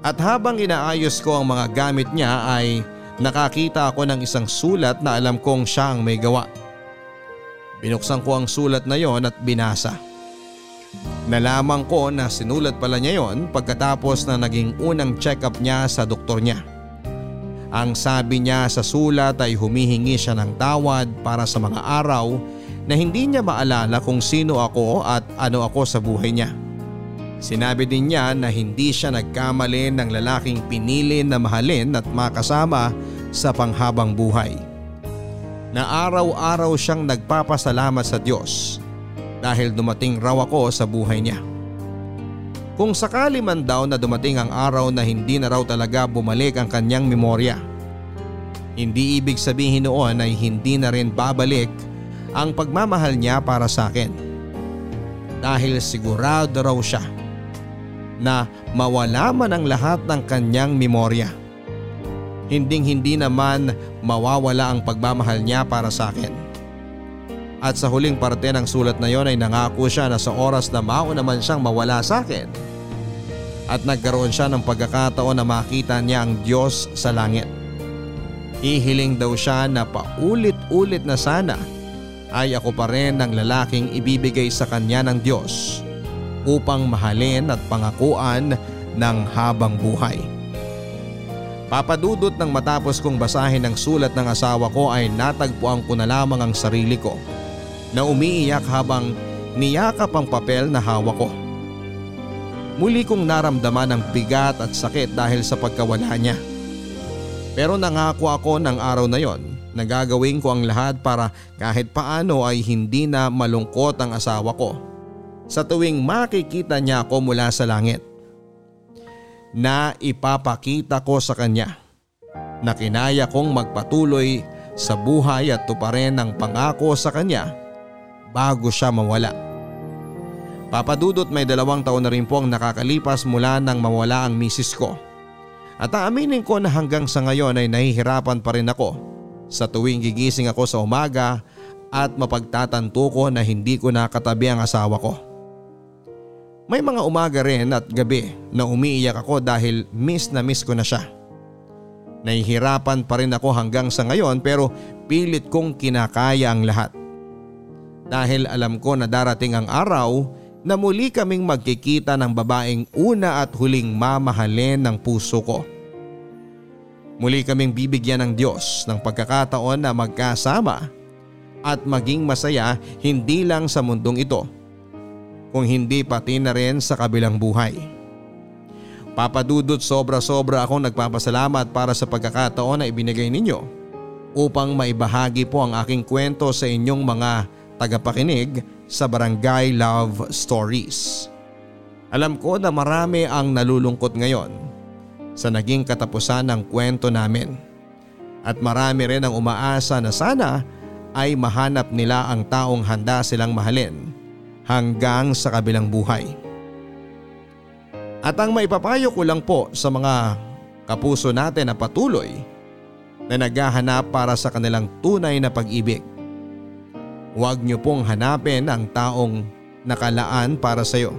At habang inaayos ko ang mga gamit niya ay nakakita ako ng isang sulat na alam kong siya ang may gawa. Binuksan ko ang sulat na yon at binasa. Nalaman ko na sinulat pala niya yon pagkatapos na naging unang check-up niya sa doktor niya. Ang sabi niya sa sulat ay humihingi siya ng tawad para sa mga araw na hindi niya maalala kung sino ako at ano ako sa buhay niya. Sinabi din niya na hindi siya nagkamali ng lalaking pinili na mahalin at makasama sa panghabang buhay. Na araw-araw siyang nagpapasalamat sa Diyos dahil dumating raw ako sa buhay niya. Kung sakali man daw na dumating ang araw na hindi na raw talaga bumalik ang kanyang memorya. Hindi ibig sabihin noon ay hindi na rin babalik ang pagmamahal niya para sa akin. Dahil sigurado raw siya na mawala man ang lahat ng kanyang memorya. Hinding hindi naman mawawala ang pagmamahal niya para sa akin. At sa huling parte ng sulat na yon ay nangako siya na sa oras na mauna man siyang mawala sa akin at nagkaroon siya ng pagkakataon na makita niya ang Diyos sa langit. Ihiling daw siya na paulit-ulit na sana ay ako pa rin ang lalaking ibibigay sa kanya ng Diyos upang mahalin at pangakuan ng habang buhay. Papadudot ng matapos kong basahin ang sulat ng asawa ko ay natagpuan ko na lamang ang sarili ko na umiiyak habang niyakap ang papel na hawak ko. Muli kong naramdaman ang bigat at sakit dahil sa pagkawala niya. Pero nangako ako ng araw na yon na gagawin ko ang lahat para kahit paano ay hindi na malungkot ang asawa ko sa tuwing makikita niya ako mula sa langit na ipapakita ko sa kanya na kinaya kong magpatuloy sa buhay at tuparin ang pangako sa kanya bago siya mawala. Papadudot may dalawang taon na rin po ang nakakalipas mula nang mawala ang misis ko. At aaminin ko na hanggang sa ngayon ay nahihirapan pa rin ako sa tuwing gigising ako sa umaga at mapagtatanto ko na hindi ko nakatabi ang asawa ko. May mga umaga rin at gabi na umiiyak ako dahil miss na miss ko na siya. Nahihirapan pa rin ako hanggang sa ngayon pero pilit kong kinakaya ang lahat. Dahil alam ko na darating ang araw na muli kaming magkikita ng babaeng una at huling mamahalin ng puso ko. Muli kaming bibigyan ng Diyos ng pagkakataon na magkasama at maging masaya hindi lang sa mundong ito kung hindi pati na rin sa kabilang buhay. Papadudot sobra-sobra akong nagpapasalamat para sa pagkakataon na ibinigay ninyo upang maibahagi po ang aking kwento sa inyong mga tagapakinig sa Barangay Love Stories. Alam ko na marami ang nalulungkot ngayon sa naging katapusan ng kwento namin. At marami rin ang umaasa na sana ay mahanap nila ang taong handa silang mahalin hanggang sa kabilang buhay. At ang maipapayo ko lang po sa mga kapuso natin na patuloy na naghahanap para sa kanilang tunay na pag-ibig. Huwag niyo pong hanapin ang taong nakalaan para sa iyo.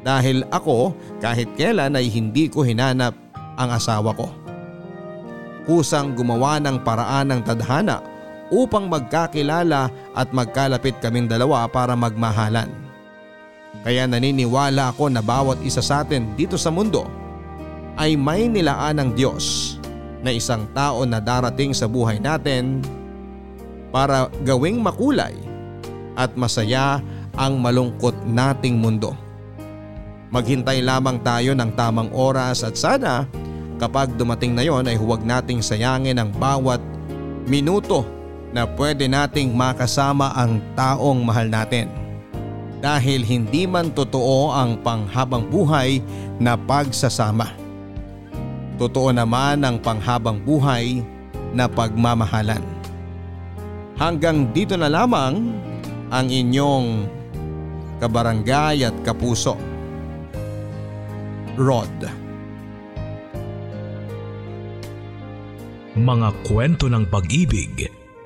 Dahil ako kahit kailan ay hindi ko hinanap ang asawa ko. Kusang gumawa ng paraan ng tadhana upang magkakilala at magkalapit kaming dalawa para magmahalan. Kaya naniniwala ako na bawat isa sa atin dito sa mundo ay may nilaan ng Diyos na isang tao na darating sa buhay natin para gawing makulay at masaya ang malungkot nating mundo. Maghintay lamang tayo ng tamang oras at sana kapag dumating na yon ay huwag nating sayangin ang bawat minuto na pwede nating makasama ang taong mahal natin. Dahil hindi man totoo ang panghabang buhay na pagsasama. Totoo naman ang panghabang buhay na pagmamahalan. Hanggang dito na lamang ang inyong kabarangay at kapuso. Rod. Mga kwento ng pag-ibig